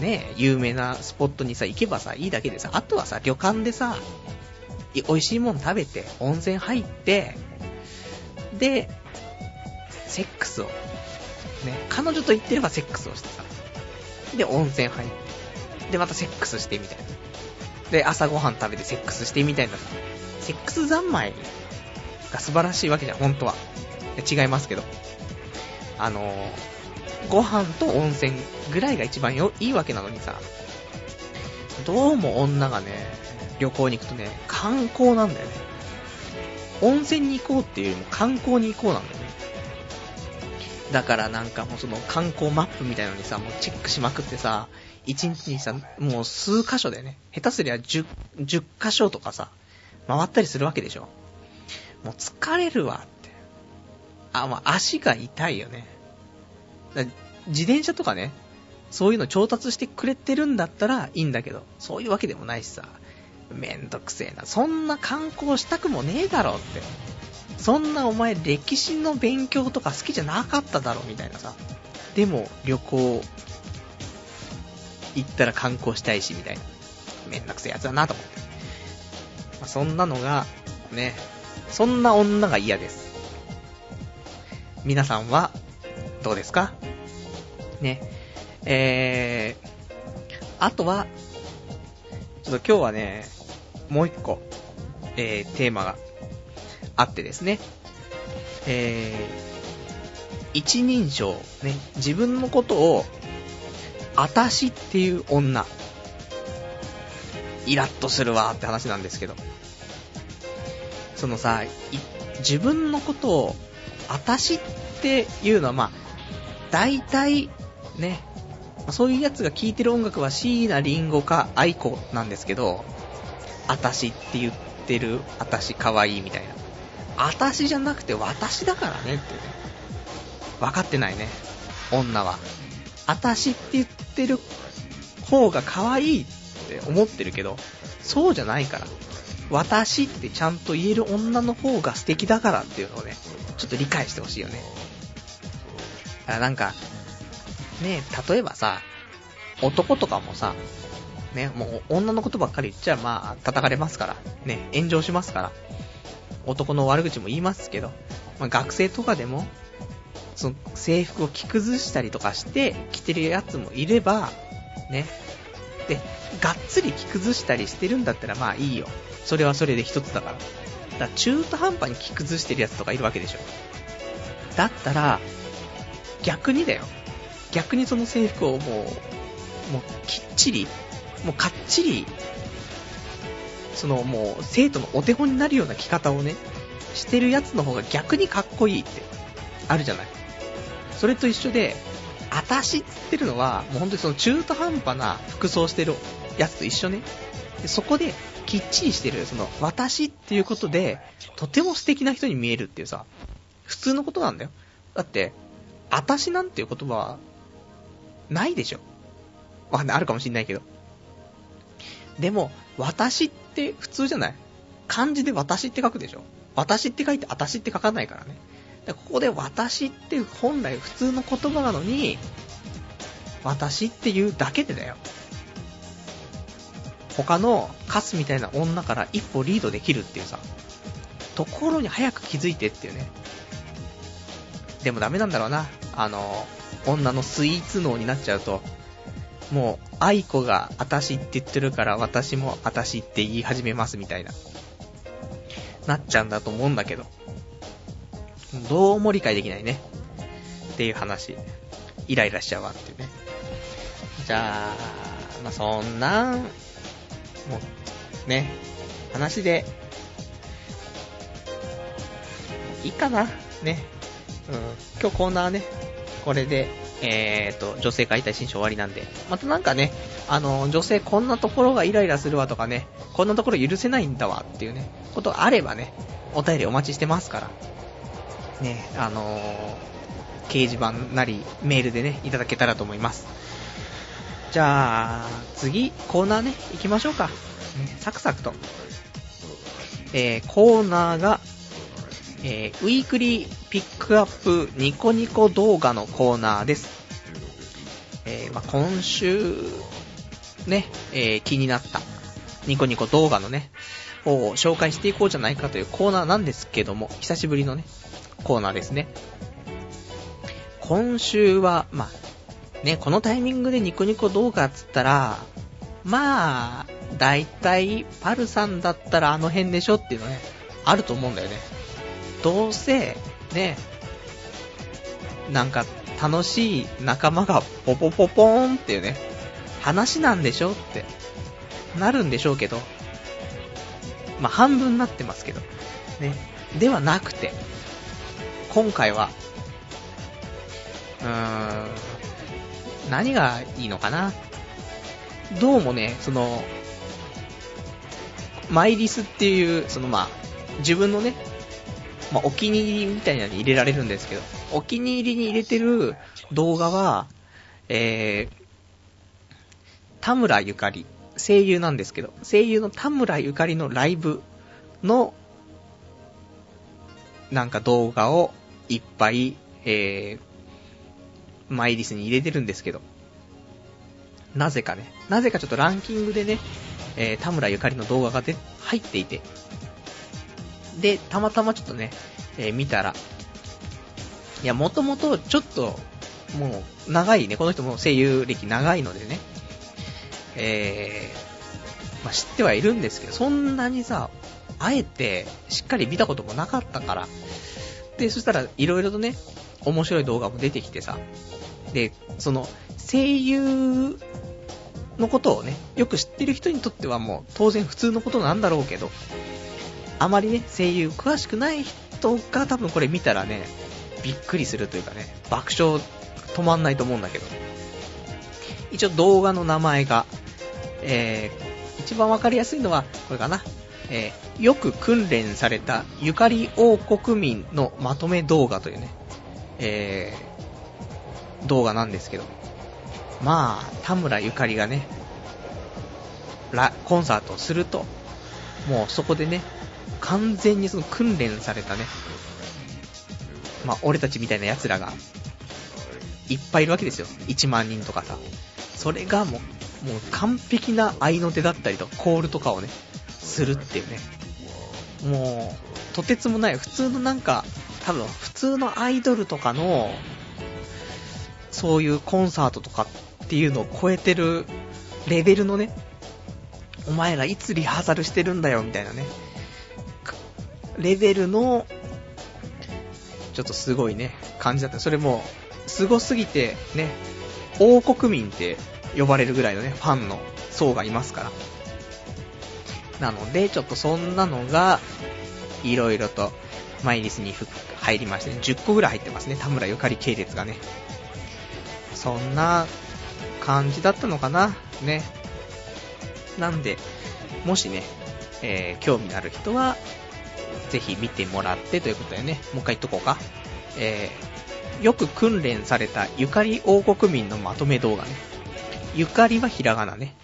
ね、有名なスポットにさ、行けばさ、いいだけでさ、あとはさ、旅館でさ、美味しいもん食べて、温泉入って、で、セックスを、ね、彼女と言ってればセックスをしてさ、で、温泉入って、で、またセックスしてみたいな。で、朝ごはん食べてセックスしてみたいなさ、セックス三昧が素晴らしいわけじゃん、本当は。違いますけど。あのー、ご飯と温泉ぐらいが一番よいいわけなのにさ、どうも女がね、旅行に行くとね、観光なんだよね。温泉に行こうっていうよりも観光に行こうなんだよね。だからなんかもうその観光マップみたいなのにさ、もうチェックしまくってさ、一日にさ、もう数箇所でね、下手すりゃ10、10箇所とかさ、回ったりするわけでしょ。もう疲れるわ。あ、まあ、足が痛いよね。自転車とかね、そういうの調達してくれてるんだったらいいんだけど、そういうわけでもないしさ、めんどくせえな。そんな観光したくもねえだろって。そんなお前歴史の勉強とか好きじゃなかっただろみたいなさ。でも旅行行ったら観光したいしみたいな。めんどくせえやつだなと思って。ま、そんなのが、ね、そんな女が嫌です。皆さんはどうですか？ね。えー、あとは、ちょっと今日はね、もう一個、えー、テーマがあってですね。えー、一人称、ね、自分のことを、あたしっていう女、イラッとするわって話なんですけど。そのさ、自分のことを、あたしっていうのはまあ、大体、ね、そういうやつが聴いてる音楽は椎名林檎か愛子なんですけど、あたしって言ってる、あたし可愛いみたいな。あたしじゃなくて私だからねってね。分かってないね。女は。あたしって言ってる方が可愛いって思ってるけど、そうじゃないから。私ってちゃんと言える女の方が素敵だからっていうのをね、ちょっと理解してほしいよね。あなんか、ね例えばさ、男とかもさ、ね、もう女のことばっかり言っちゃまあ叩かれますから、ね、炎上しますから、男の悪口も言いますけど、まあ、学生とかでも、その制服を着崩したりとかして着てるやつもいれば、ね、で、がっつり着崩したりしてるんだったらまあいいよ。それはそれで一つだから。だ中途半端に着崩してるやつとかいるわけでしょ。だったら、逆にだよ。逆にその制服をもう、もうきっちり、もうかっちり、そのもう生徒のお手本になるような着方をね、してるやつの方が逆にかっこいいってあるじゃない。それと一緒で、あたしって言ってるのは、もう本当にその中途半端な服装してるやつと一緒ね。でそこで、きっちりしてる、その、私っていうことで、とても素敵な人に見えるっていうさ、普通のことなんだよ。だって、あたしなんていう言葉は、ないでしょ。わかんない、あるかもしんないけど。でも、私って普通じゃない漢字で私って書くでしょ私って書いて私って書かないからね。ここで私って本来普通の言葉なのに、私っていうだけでだよ。他のカスみたいな女から一歩リードできるっていうさ、ところに早く気づいてっていうね。でもダメなんだろうな。あの、女のスイーツ脳になっちゃうと、もう、愛子が私って言ってるから私も私って言い始めますみたいな、なっちゃうんだと思うんだけど。どうも理解できないね。っていう話。イライラしちゃうわっていうね。じゃあ、まあ、そんなん、もう、ね、話で、いいかなね。うん。今日コーナーね、これで、えーと、女性解体新書終わりなんで、またなんかね、あの、女性こんなところがイライラするわとかね、こんなところ許せないんだわっていうね、ことがあればね、お便りお待ちしてますから、ね、あのー、掲示板なりメールでね、いただけたらと思います。じゃあ、次、コーナーね、行きましょうか。ね、サクサクと。えー、コーナーが、えー、ウィークリーピックアップニコニコ動画のコーナーです。えー、まあ、今週、ね、えー、気になったニコニコ動画のね、を紹介していこうじゃないかというコーナーなんですけども、久しぶりのね、コーナーですね。今週は、まあ、ね、このタイミングでニコニコ動画っつったら、まあ、だいたいパルさんだったらあの辺でしょっていうのね、あると思うんだよね。どうせ、ね、なんか楽しい仲間がポポポポーンっていうね、話なんでしょって、なるんでしょうけど、まあ半分なってますけど、ね、ではなくて、今回は、うーん、何がいいのかな？どうもね、その、マイリスっていう、そのまあ、自分のね、まあ、お気に入りみたいなのに入れられるんですけど、お気に入りに入れてる動画は、えー、田村ゆかり、声優なんですけど、声優の田村ゆかりのライブの、なんか動画をいっぱい、えー、マイリスに入れてるんですけど、なぜかね、なぜかちょっとランキングでね、えー、田村ゆかりの動画がで入っていて、で、たまたまちょっとね、えー、見たら、いや、もともとちょっと、もう、長いね、この人も声優歴長いのでね、えー、まあ、知ってはいるんですけど、そんなにさ、あえて、しっかり見たこともなかったから、で、そしたら、いろいろとね、面白い動画も出てきてさ、で、その、声優のことをね、よく知ってる人にとってはもう、当然普通のことなんだろうけど、あまりね、声優詳しくない人が多分これ見たらね、びっくりするというかね、爆笑止まんないと思うんだけど。一応動画の名前が、えー、一番わかりやすいのは、これかな。えー、よく訓練されたゆかり王国民のまとめ動画というね、えー、動画なんですけど。まあ、田村ゆかりがね、ラ、コンサートをすると、もうそこでね、完全にその訓練されたね、まあ、俺たちみたいな奴らが、いっぱいいるわけですよ。1万人とかさ。それがもう、もう完璧な合いの手だったりとか、コールとかをね、するっていうね。もう、とてつもない、普通のなんか、多分、普通のアイドルとかの、そういうコンサートとかっていうのを超えてるレベルのね、お前らいつリハーサルしてるんだよ、みたいなね。レベルの、ちょっとすごいね、感じだった。それも、すごすぎて、ね、王国民って呼ばれるぐらいのね、ファンの層がいますから。なので、ちょっとそんなのが、いろいろと、マイリスに入りましてね、10個ぐらい入ってますね、田村ゆかり系列がね。そんな感じだったのかな、ね。なんで、もしね、えー、興味のある人は、ぜひ見てもらってということでね、もう一回言っとこうか。えー、よく訓練されたゆかり王国民のまとめ動画ね。ゆかりはひらがなね。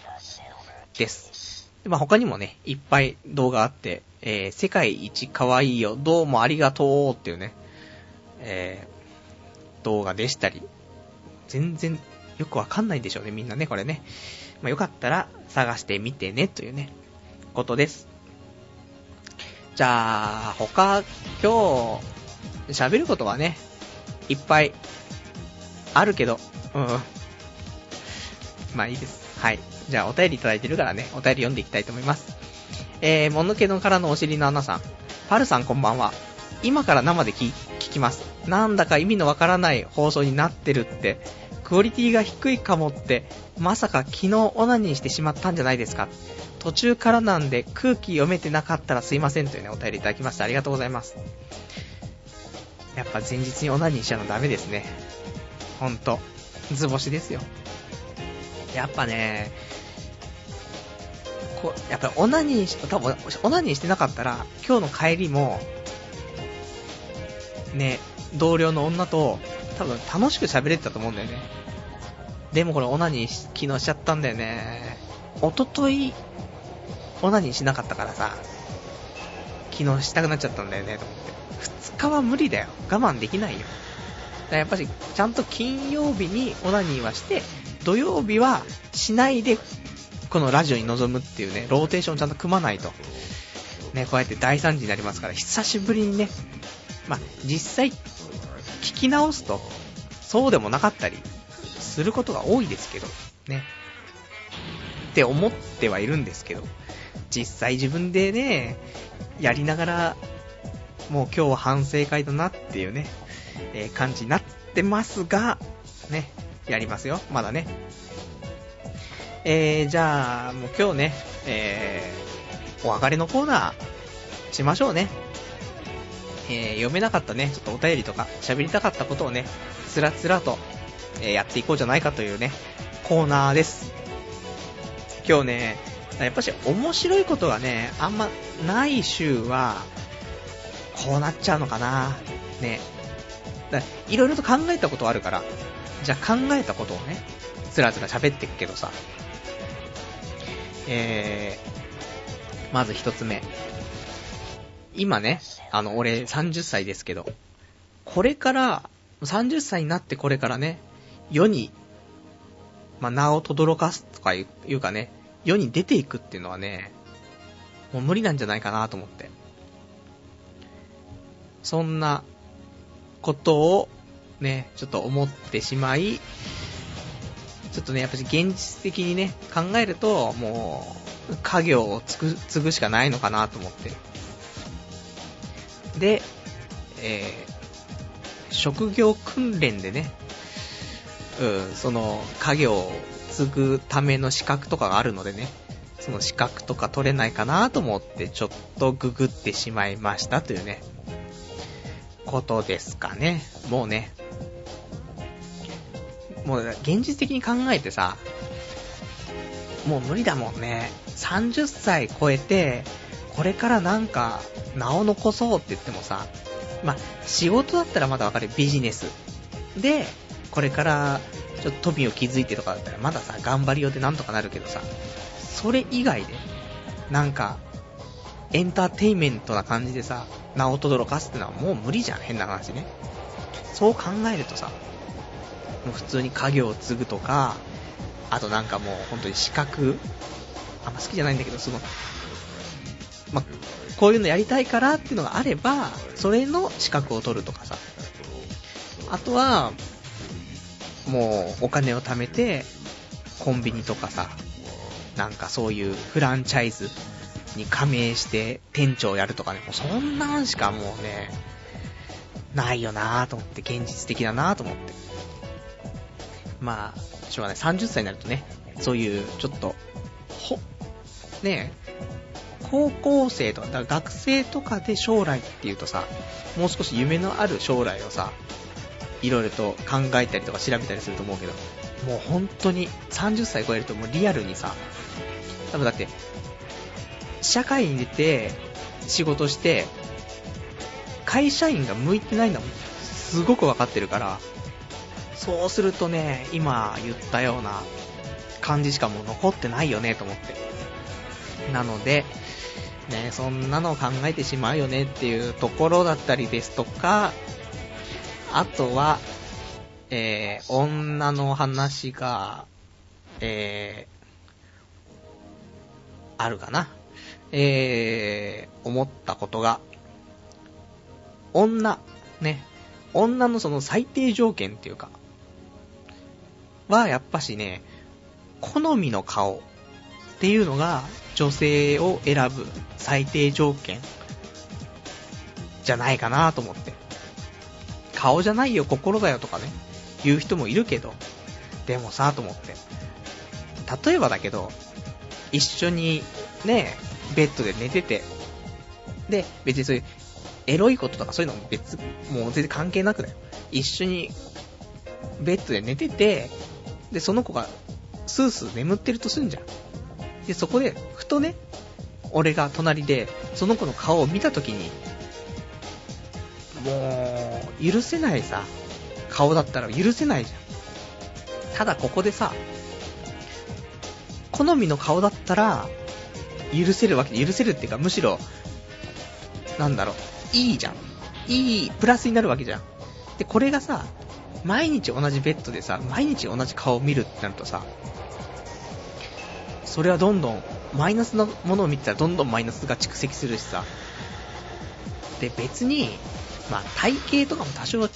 です。まあ、他にもね、いっぱい動画あって、えー、世界一可愛いよ、どうもありがとうっていうね、えー、動画でしたり、全然よくわかんないんでしょうね、みんなね、これね。まあ、よかったら探してみてね、というね、ことです。じゃあ、他、今日、喋ることはね、いっぱい、あるけど、うん。まあいいです。はい。じゃあ、お便りいただいてるからね、お便り読んでいきたいと思います。えー、もぬけのからのお尻の穴さん。パルさんこんばんは。今から生で聞きます。なんだか意味のわからない放送になってるって、クオリティが低いかもって、まさか昨日オナニーしてしまったんじゃないですか。途中からなんで空気読めてなかったらすいませんというね、お便りいただきましてありがとうございます。やっぱ前日にオナニーしちゃうのダメですね。ほんと。図星ですよ。やっぱね、こやっぱオナニーし、多分、オナニーしてなかったら、今日の帰りも、ね、同僚の女と、多分楽しく喋れてたと思うんだよね。でもこれオナニー昨日しちゃったんだよね。おととい、オナニーしなかったからさ、昨日したくなっちゃったんだよね、と思って。2日は無理だよ。我慢できないよ。だからやっぱり、ちゃんと金曜日にオナニーはして、土曜日はしないで、このラジオに臨むっていうね、ローテーションちゃんと組まないと。ね、こうやって大惨事になりますから、久しぶりにね、まあ、実際、聞き直すと、そうでもなかったりすることが多いですけど、ね。って思ってはいるんですけど、実際自分でね、やりながら、もう今日は反省会だなっていうね、えー、感じになってますが、ね、やりますよ、まだね。えー、じゃあ、もう今日ね、えー、お別れのコーナー、しましょうね。えー、読めなかったね、ちょっとお便りとか、喋りたかったことをね、つらつらと、えー、やっていこうじゃないかというね、コーナーです。今日ね、やっぱし面白いことがね、あんまない週は、こうなっちゃうのかな。ね。いろいろと考えたことあるから、じゃあ考えたことをね、つらつら喋ってくけどさ。えー、まず一つ目。今ね、あの、俺30歳ですけど、これから、30歳になってこれからね、世に、まあ、名を轟かすとかいうかね、世に出ていくっていうのはね、もう無理なんじゃないかなと思って。そんなことをね、ちょっと思ってしまい、ちょっとね、やっぱり現実的にね、考えると、もう、家業を継ぐしかないのかなと思って。で、えー、職業訓練でね、うん、その家業を継ぐための資格とかがあるのでね、その資格とか取れないかなと思って、ちょっとググってしまいましたというね、ことですかね。もうね、もう現実的に考えてさ、もう無理だもんね。30歳超えて、これからなんか名を残そうって言ってもさ、まあ、仕事だったらまだわかるビジネス。で、これからちょっと富を築いてとかだったらまださ、頑張りようでなんとかなるけどさ、それ以外で、なんか、エンターテイメントな感じでさ、名を轟かすってのはもう無理じゃん、変な話ね。そう考えるとさ、もう普通に家業を継ぐとか、あとなんかもう本当に資格、あんま好きじゃないんだけど、その、ま、こういうのやりたいからっていうのがあれば、それの資格を取るとかさ。あとは、もうお金を貯めて、コンビニとかさ、なんかそういうフランチャイズに加盟して店長やるとかね、もうそんなんしかもうね、ないよなぁと思って、現実的だなぁと思って。まあ、しょうがない。30歳になるとね、そういうちょっと、ほ、ねえ高校生とか、だから学生とかで将来っていうとさ、もう少し夢のある将来をさ、いろいろと考えたりとか調べたりすると思うけど、もう本当に30歳超えるともうリアルにさ、多分だって、社会に出て仕事して、会社員が向いてないんだもん。すごくわかってるから、そうするとね、今言ったような感じしかもう残ってないよねと思って。なので、ね、そんなのを考えてしまうよねっていうところだったりですとか、あとは、えー、女の話が、えー、あるかな。えー、思ったことが、女、ね、女のその最低条件っていうか、はやっぱしね、好みの顔っていうのが女性を選ぶ最低条件じゃないかなと思って。顔じゃないよ、心だよとかね、言う人もいるけど、でもさ、と思って。例えばだけど、一緒にね、ベッドで寝てて、で、別にそういう、エロいこととかそういうのも別、もう全然関係なくだよ。一緒に、ベッドで寝てて、で、その子が、スースー眠ってるとすんじゃん。で、そこで、ふとね、俺が隣で、その子の顔を見たときに、もう、許せないさ、顔だったら許せないじゃん。ただここでさ、好みの顔だったら、許せるわけ、許せるっていうか、むしろ、なんだろう、いいじゃん。いい、プラスになるわけじゃん。で、これがさ、毎日同じベッドでさ、毎日同じ顔を見るってなるとさ、それはどんどん、マイナスなものを見てたらどんどんマイナスが蓄積するしさ。で、別に、まあ、体型とかも多少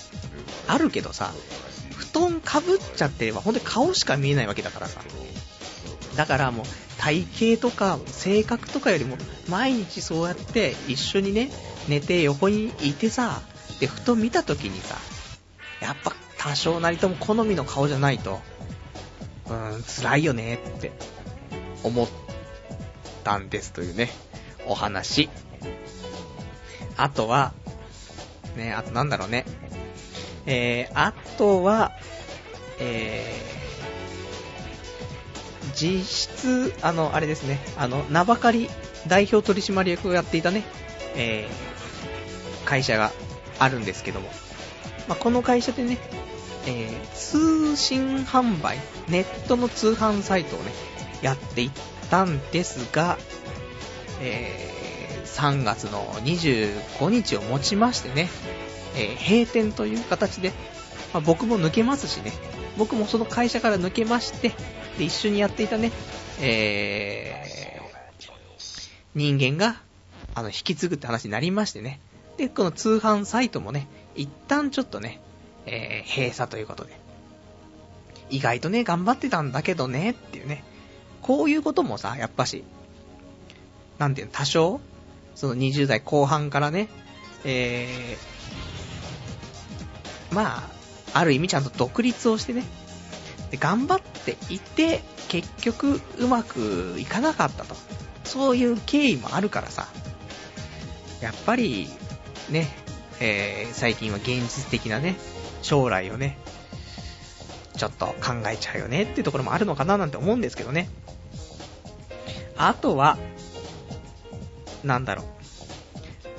あるけどさ、布団かぶっちゃってれば、ほんとに顔しか見えないわけだからさ。だからもう、体型とか性格とかよりも、毎日そうやって一緒にね、寝て横にいてさ、で、ふと見た時にさ、やっぱ多少なりとも好みの顔じゃないと、うーん、辛いよねって思ったんですというね、お話。あとは、ね、あとなんだろうね。えー、あとは、えー、実質、あの、あれですね、あの、名ばかり代表取締役をやっていたね、えー、会社があるんですけども、まあ、この会社でね、えー、通信販売、ネットの通販サイトをね、やっていったんですが、えー、3月の25日をもちましてね、えー、閉店という形で、まあ、僕も抜けますしね、僕もその会社から抜けまして、で、一緒にやっていたね、えー、人間が、あの、引き継ぐって話になりましてね。で、この通販サイトもね、一旦ちょっとね、えー、閉鎖ということで。意外とね、頑張ってたんだけどね、っていうね。こういうこともさ、やっぱし、なんていうの、多少、その20代後半からね、えー、まあ、ある意味ちゃんと独立をしてね、で頑張っていて、結局うまくいかなかったと。そういう経緯もあるからさ、やっぱり、ね、えー、最近は現実的なね、将来をね、ちょっと考えちゃうよねっていうところもあるのかななんて思うんですけどね。あとは、なんだろ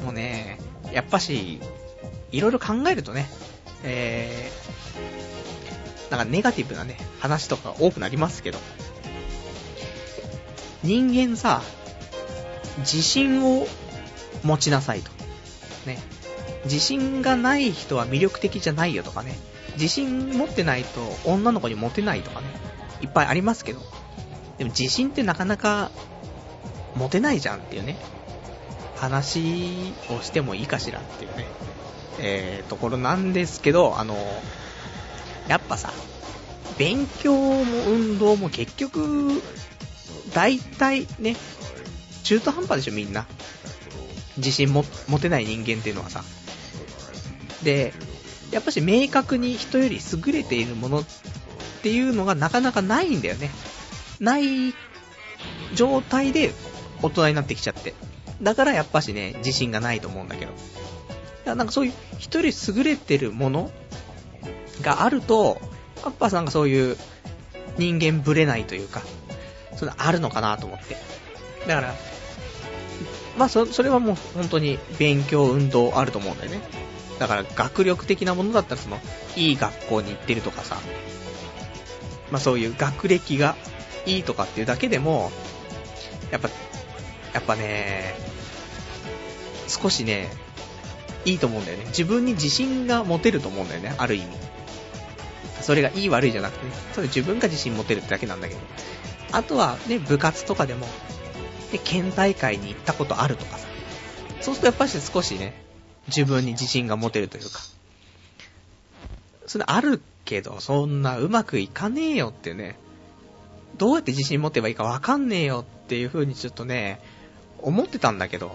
う。もうね、やっぱし、いろいろ考えるとね、えー、なんかネガティブなね、話とか多くなりますけど、人間さ、自信を持ちなさいと。ね。自信がない人は魅力的じゃないよとかね。自信持ってないと女の子にモテないとかね。いっぱいありますけど。でも自信ってなかなか持てないじゃんっていうね。話をしてもいいかしらっていうね。えー、ところなんですけど、あの、やっぱさ、勉強も運動も結局、大体ね、中途半端でしょみんな。自信も持てない人間っていうのはさ。で、やっぱし明確に人より優れているものっていうのがなかなかないんだよね。ない状態で大人になってきちゃって。だからやっぱしね、自信がないと思うんだけど。なんかそういう人より優れてるものがあると、アッパーさんがそういう人間ぶれないというか、それあるのかなと思って。だから、まあそ、それはもう本当に勉強、運動あると思うんだよね。だから学力的なものだったらその、いい学校に行ってるとかさ、まあそういう学歴がいいとかっていうだけでも、やっぱ、やっぱね、少しね、いいと思うんだよね。自分に自信が持てると思うんだよね、ある意味。それがいい悪いじゃなくてね、それ自分が自信持てるってだけなんだけど。あとはね、部活とかでも、で、県大会に行ったことあるとかさ。そうするとやっぱり少しね、自分に自信が持てるというか。それあるけど、そんなうまくいかねえよってね、どうやって自信持てばいいかわかんねえよっていう風にちょっとね、思ってたんだけど、ま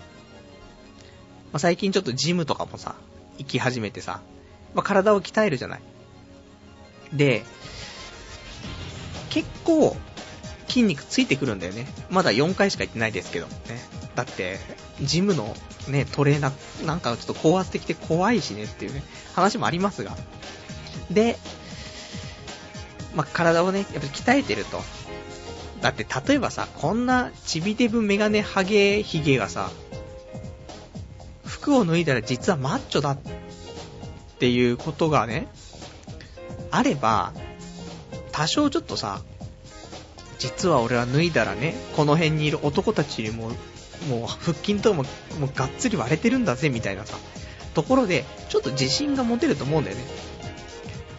あ、最近ちょっとジムとかもさ、行き始めてさ、まあ、体を鍛えるじゃない。で、結構、筋肉ついてくるんだよね。まだ4回しか行ってないですけどね。だって、ジムのね、トレーナー、なんかちょっと高圧的で怖いしねっていうね、話もありますが。で、まあ、体をね、やっぱり鍛えてると。だって例えばさ、こんなチビデブメガネハゲヒゲがさ、服を脱いだら実はマッチョだっていうことがね、あれば、多少ちょっとさ、実は俺は脱いだらね、この辺にいる男たちよりも、もう腹筋とも、もうがっつり割れてるんだぜ、みたいなさ、ところで、ちょっと自信が持てると思うんだよね。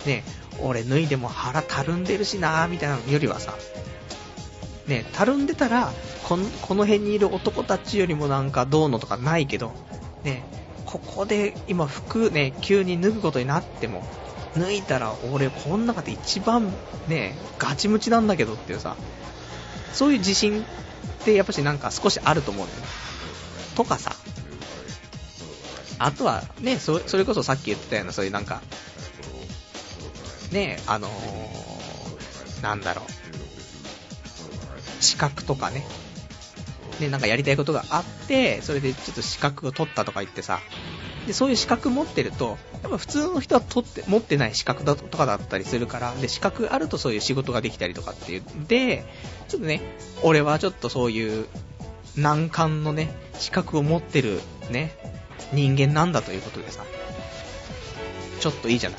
ね、俺脱いでも腹たるんでるしなーみたいなのよりはさ、ね、たるんでたら、このこの辺にいる男たちよりもなんかどうのとかないけど、ね、ここで今服ね、急に脱ぐことになっても、脱いだら俺この中で一番ね、ガチムチなんだけどっていうさ、そういう自信ってやっぱしなんか少しあると思うのよ。とかさ、あとはね、そそれこそさっき言ってたようなそういうなんか、ね、あのー、なんだろう、資格とかね、ね、なんかやりたいことがあって、それでちょっと資格を取ったとか言ってさ、で、そういう資格持ってると、やっぱ普通の人は取って、持ってない資格だとかだったりするから、で、資格あるとそういう仕事ができたりとかっていうで、ちょっとね、俺はちょっとそういう難関のね、資格を持ってるね、人間なんだということでさ、ちょっといいじゃない。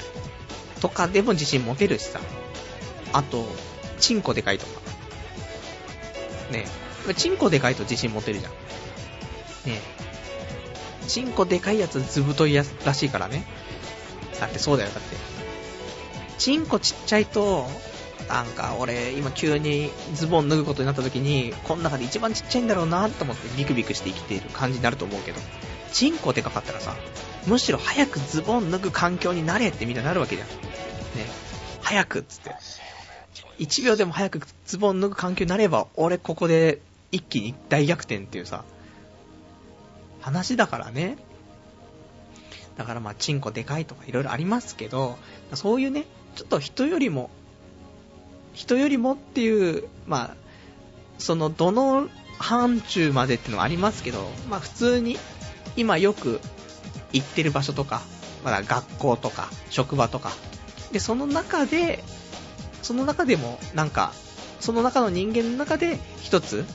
とかでも自信持てるしさ、あと、チンコでかいとか。ねチンコでかいと自信持てるじゃん。ねチンコでかいやつずぶといやらしいからね。だってそうだよ、だって。チンコちっちゃいと、なんか俺今急にズボン脱ぐことになった時に、この中で一番ちっちゃいんだろうなと思ってビクビクして生きている感じになると思うけど、チンコでかかったらさ、むしろ早くズボン脱ぐ環境になれってみんななるわけじゃん。ね。早くっつって。1秒でも早くズボン脱ぐ環境になれば、俺ここで一気に大逆転っていうさ、話だからね。だからまあ、チンコでかいとかいろいろありますけど、そういうね、ちょっと人よりも、人よりもっていう、まあ、その、どの範疇までっていうのはありますけど、まあ普通に、今よく行ってる場所とか、まだ学校とか、職場とか、で、その中で、その中でも、なんか、その中の人間の中で、一つ、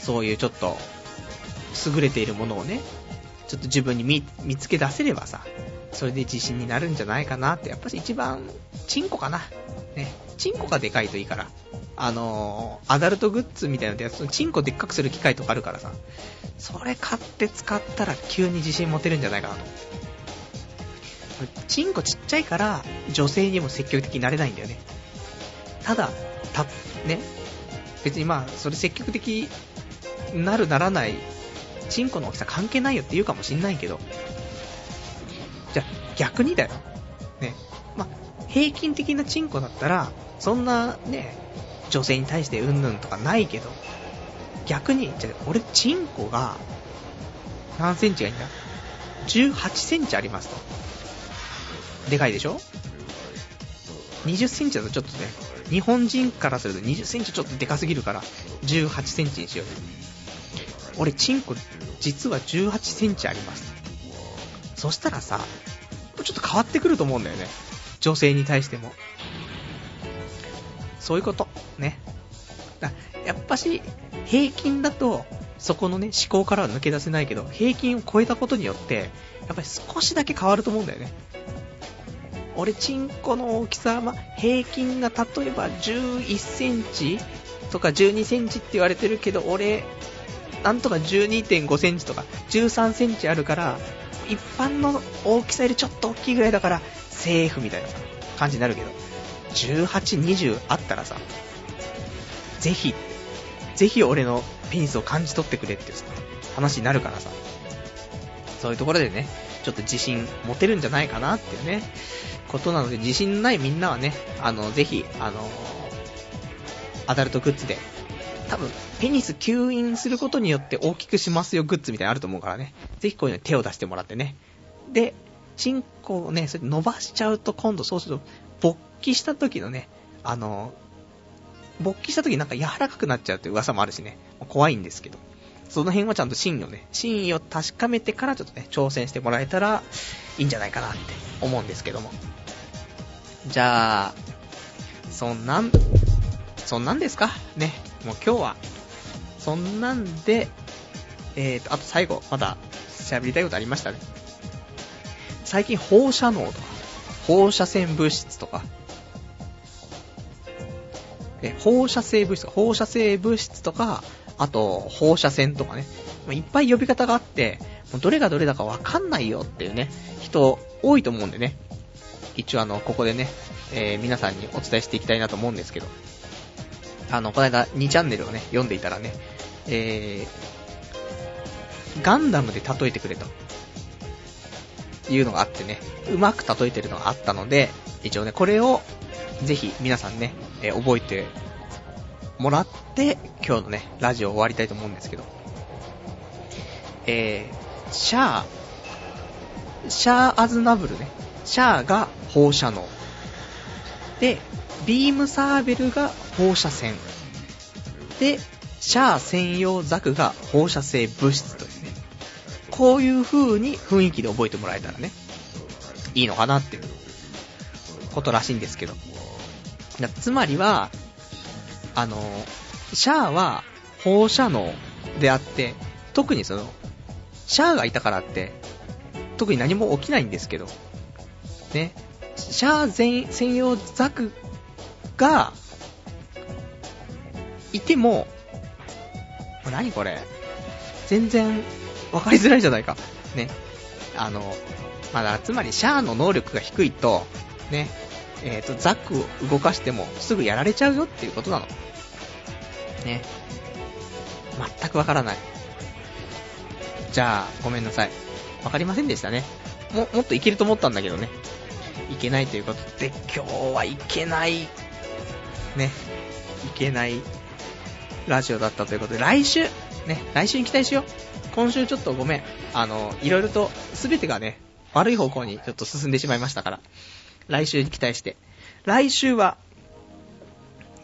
そういうちょっと、優れているものをね、ちょっと自分に見見つけ出せればさ、それで自信になるんじゃないかなって、やっぱり一番、チンコかな。ね、チンコがでかいといいから。あのー、アダルトグッズみたいなので、そのチンコでっかくする機械とかあるからさ、それ買って使ったら急に自信持てるんじゃないかなと。チンコちっちゃいから、女性にも積極的になれないんだよね。ただ、た、ね、別にまあ、それ積極的になるならない、チンコの大きさ関係ないよって言うかもしんないけど、じゃ逆にだよ。ね。まあ、平均的なチンコだったら、そんなね、女性に対してうんぬんとかないけど、逆に、じゃ俺、チンコが、何センチがいいんだ ?18 センチありますと。でかいでしょ ?20 センチだとちょっとね、日本人からすると20センチちょっとでかすぎるから、18センチにしよう。俺、チンコ、実は18センチあります。そしたらさ、ちょっと変わってくると思うんだよね。女性に対しても。そういうこと。ね。だやっぱし、平均だと、そこのね、思考からは抜け出せないけど、平均を超えたことによって、やっぱり少しだけ変わると思うんだよね。俺、チンコの大きさは、平均が例えば11センチとか12センチって言われてるけど、俺、なんとか12.5センチとか13センチあるから、一般の大きさよりちょっと大きいぐらいだから、セーフみたいな感じになるけど、18、20あったらさ、ぜひ、ぜひ俺のペニスを感じ取ってくれって話になるからさ、そういうところでね、ちょっと自信持てるんじゃないかなっていうね、ことなので、自信ないみんなはね、あの、ぜひ、あの、アダルトグッズで、多分、ペニス吸引することによって大きくしますよグッズみたいなのあると思うからね、ぜひこういうの手を出してもらってね。で、チンコをね、それ伸ばしちゃうと今度そうすると、勃起した時のね、あの、勃起した時なんか柔らかくなっちゃうって噂もあるしね、怖いんですけど、その辺はちゃんと真意をね、真意を確かめてからちょっとね、挑戦してもらえたらいいんじゃないかなって思うんですけども。じゃあ、そんなん、そんなんですか？ね。もう今日は、そんなんで、えーと、あと最後、まだ喋りたいことありましたね。最近放射能とか、放射線物質とか、え放射性物質か放射性物質とか、あと放射線とかね、いっぱい呼び方があって、もうどれがどれだかわかんないよっていうね、人多いと思うんでね、一応あの、ここでね、えー、皆さんにお伝えしていきたいなと思うんですけど、あの、この間2チャンネルをね、読んでいたらね、えー、ガンダムで例えてくれと。いうのがあってね、うまく例えてるのがあったので、一応ね、これをぜひ皆さんね、えー、覚えてもらって、今日のね、ラジオ終わりたいと思うんですけど、えー、シャー、シャーアズナブルね、シャーが放射能。で、ビームサーベルが放射線。で、シャー専用ザクが放射性物質というね。こういう風に雰囲気で覚えてもらえたらね、いいのかなっていうことらしいんですけど。つまりは、あの、シャアは放射能であって、特にその、シャアがいたからって、特に何も起きないんですけど、ね、シャア専用ザクが、いても、何これ？全然分かりづらいじゃないか。ね。あの、まだ、つまりシャアの能力が低いと、ね、えっ、ー、と、ザックを動かしてもすぐやられちゃうよっていうことなの。ね。全くわからない。じゃあ、ごめんなさい。わかりませんでしたね。も、もっといけると思ったんだけどね。いけないということで、今日はいけない、ね、いけないラジオだったということで、来週、ね、来週に期待しよう。今週ちょっとごめん。あの、いろいろと、すべてがね、悪い方向にちょっと進んでしまいましたから、来週に期待して。来週は、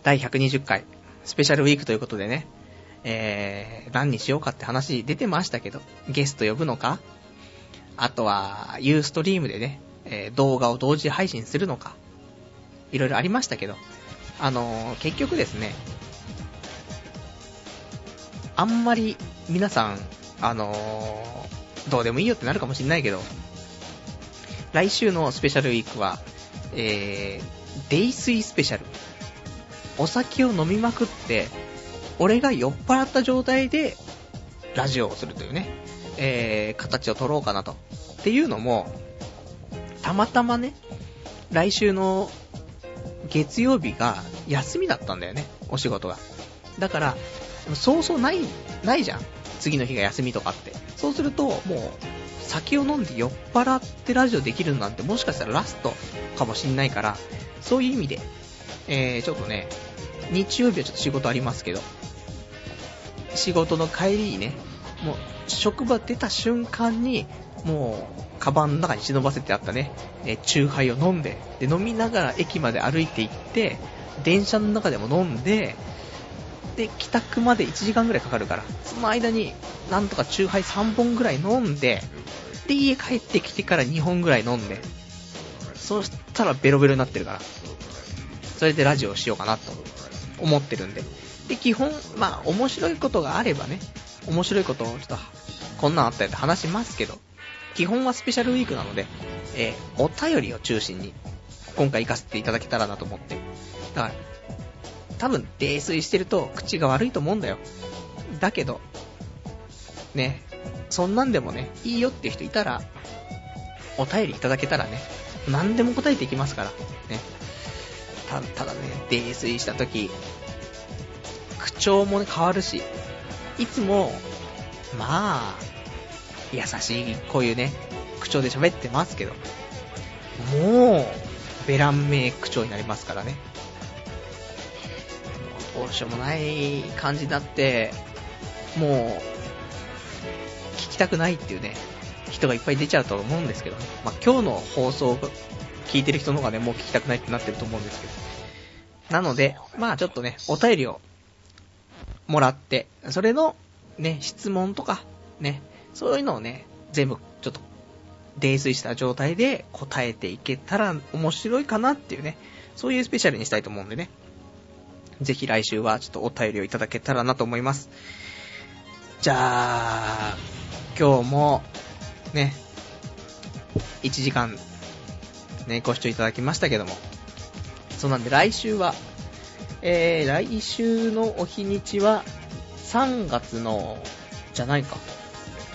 第120回、スペシャルウィークということでね、えー、何にしようかって話出てましたけど、ゲスト呼ぶのか？あとは、ユーストリームでね、えー、動画を同時配信するのか？いろいろありましたけど、あの、結局ですね、あんまり皆さんあの、どうでもいいよってなるかもしんないけど、来週のスペシャルウィークは、えー、デイスイスペシャル。お酒を飲みまくって、俺が酔っ払った状態で、ラジオをするというね、えー、形を取ろうかなと。っていうのも、たまたまね、来週の月曜日が休みだったんだよね、お仕事が。だから、そうそうない、ないじゃん。次の日が休みとかって。そうすると、もう、酒を飲んで酔っ払ってラジオできるなんてもしかしたらラストかもしんないから、そういう意味で、えー、ちょっとね、日曜日はちょっと仕事ありますけど、仕事の帰りにね、もう、職場出た瞬間に、もう、カバンの中に忍ばせてあったね、えー、チューハイを飲んで、で、飲みながら駅まで歩いて行って、電車の中でも飲んで、で、帰宅まで1時間ぐらいかかるから、その間に、なんとかチューハイ3本ぐらい飲んで、で、家帰ってきてから2本ぐらい飲んで、そしたらベロベロになってるから、それでラジオしようかなと思ってるんで。で、基本、まあ、面白いことがあればね、面白いことをちょっと、こんなんあったよって話しますけど、基本はスペシャルウィークなので、えー、お便りを中心に、今回行かせていただけたらなと思って。だから、多分、泥酔してると口が悪いと思うんだよ。だけど、ね、そんなんでもね、いいよって人いたら、お便りいただけたらね、何でも答えていきますから、ね。たただね、泥酔した時、口調もね、変わるし、いつも、まあ、優しい、こういうね、口調で喋ってますけど、もう、ベラン名口調になりますからね。どうしようもない感じになって、もう、聞きたくないっていうね、人がいっぱい出ちゃうと思うんですけどね。まあ、今日の放送を聞いてる人の方がね、もう聞きたくないってなってると思うんですけど。なので、まあちょっとね、お便りをもらって、それのね、質問とか、ね、そういうのをね、全部ちょっと、泥酔した状態で答えていけたら面白いかなっていうね、そういうスペシャルにしたいと思うんでね。ぜひ来週はちょっとお便りをいただけたらなと思います。じゃあ、今日も、ね、1時間、ね、ご視聴いただきましたけども、そうなんで来週は、えー、来週のお日にちは、3月の、じゃないか、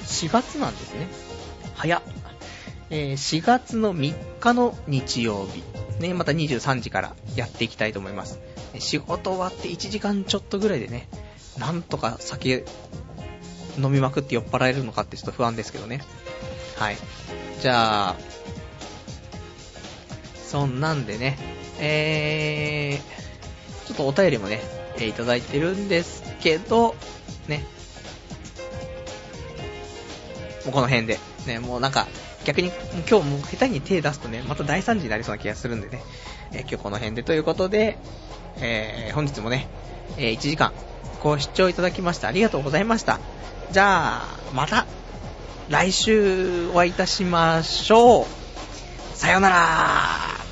4月なんですね。早っ。えー、4月の3日の日曜日、ね、また23時からやっていきたいと思います。仕事終わって1時間ちょっとぐらいでね、なんとか酒飲みまくって酔っ払えるのかってちょっと不安ですけどね。はい。じゃあ、そんなんでね、えー、ちょっとお便りもね、いただいてるんですけど、ね。もうこの辺で、ね、もうなんか、逆に今日もう下手に手出すとね、また大惨事になりそうな気がするんでね、えー今日この辺でということで、えー本日もね、えー1時間ご視聴いただきましてありがとうございました。じゃあ、また、来週お会いいたしましょう。さよなら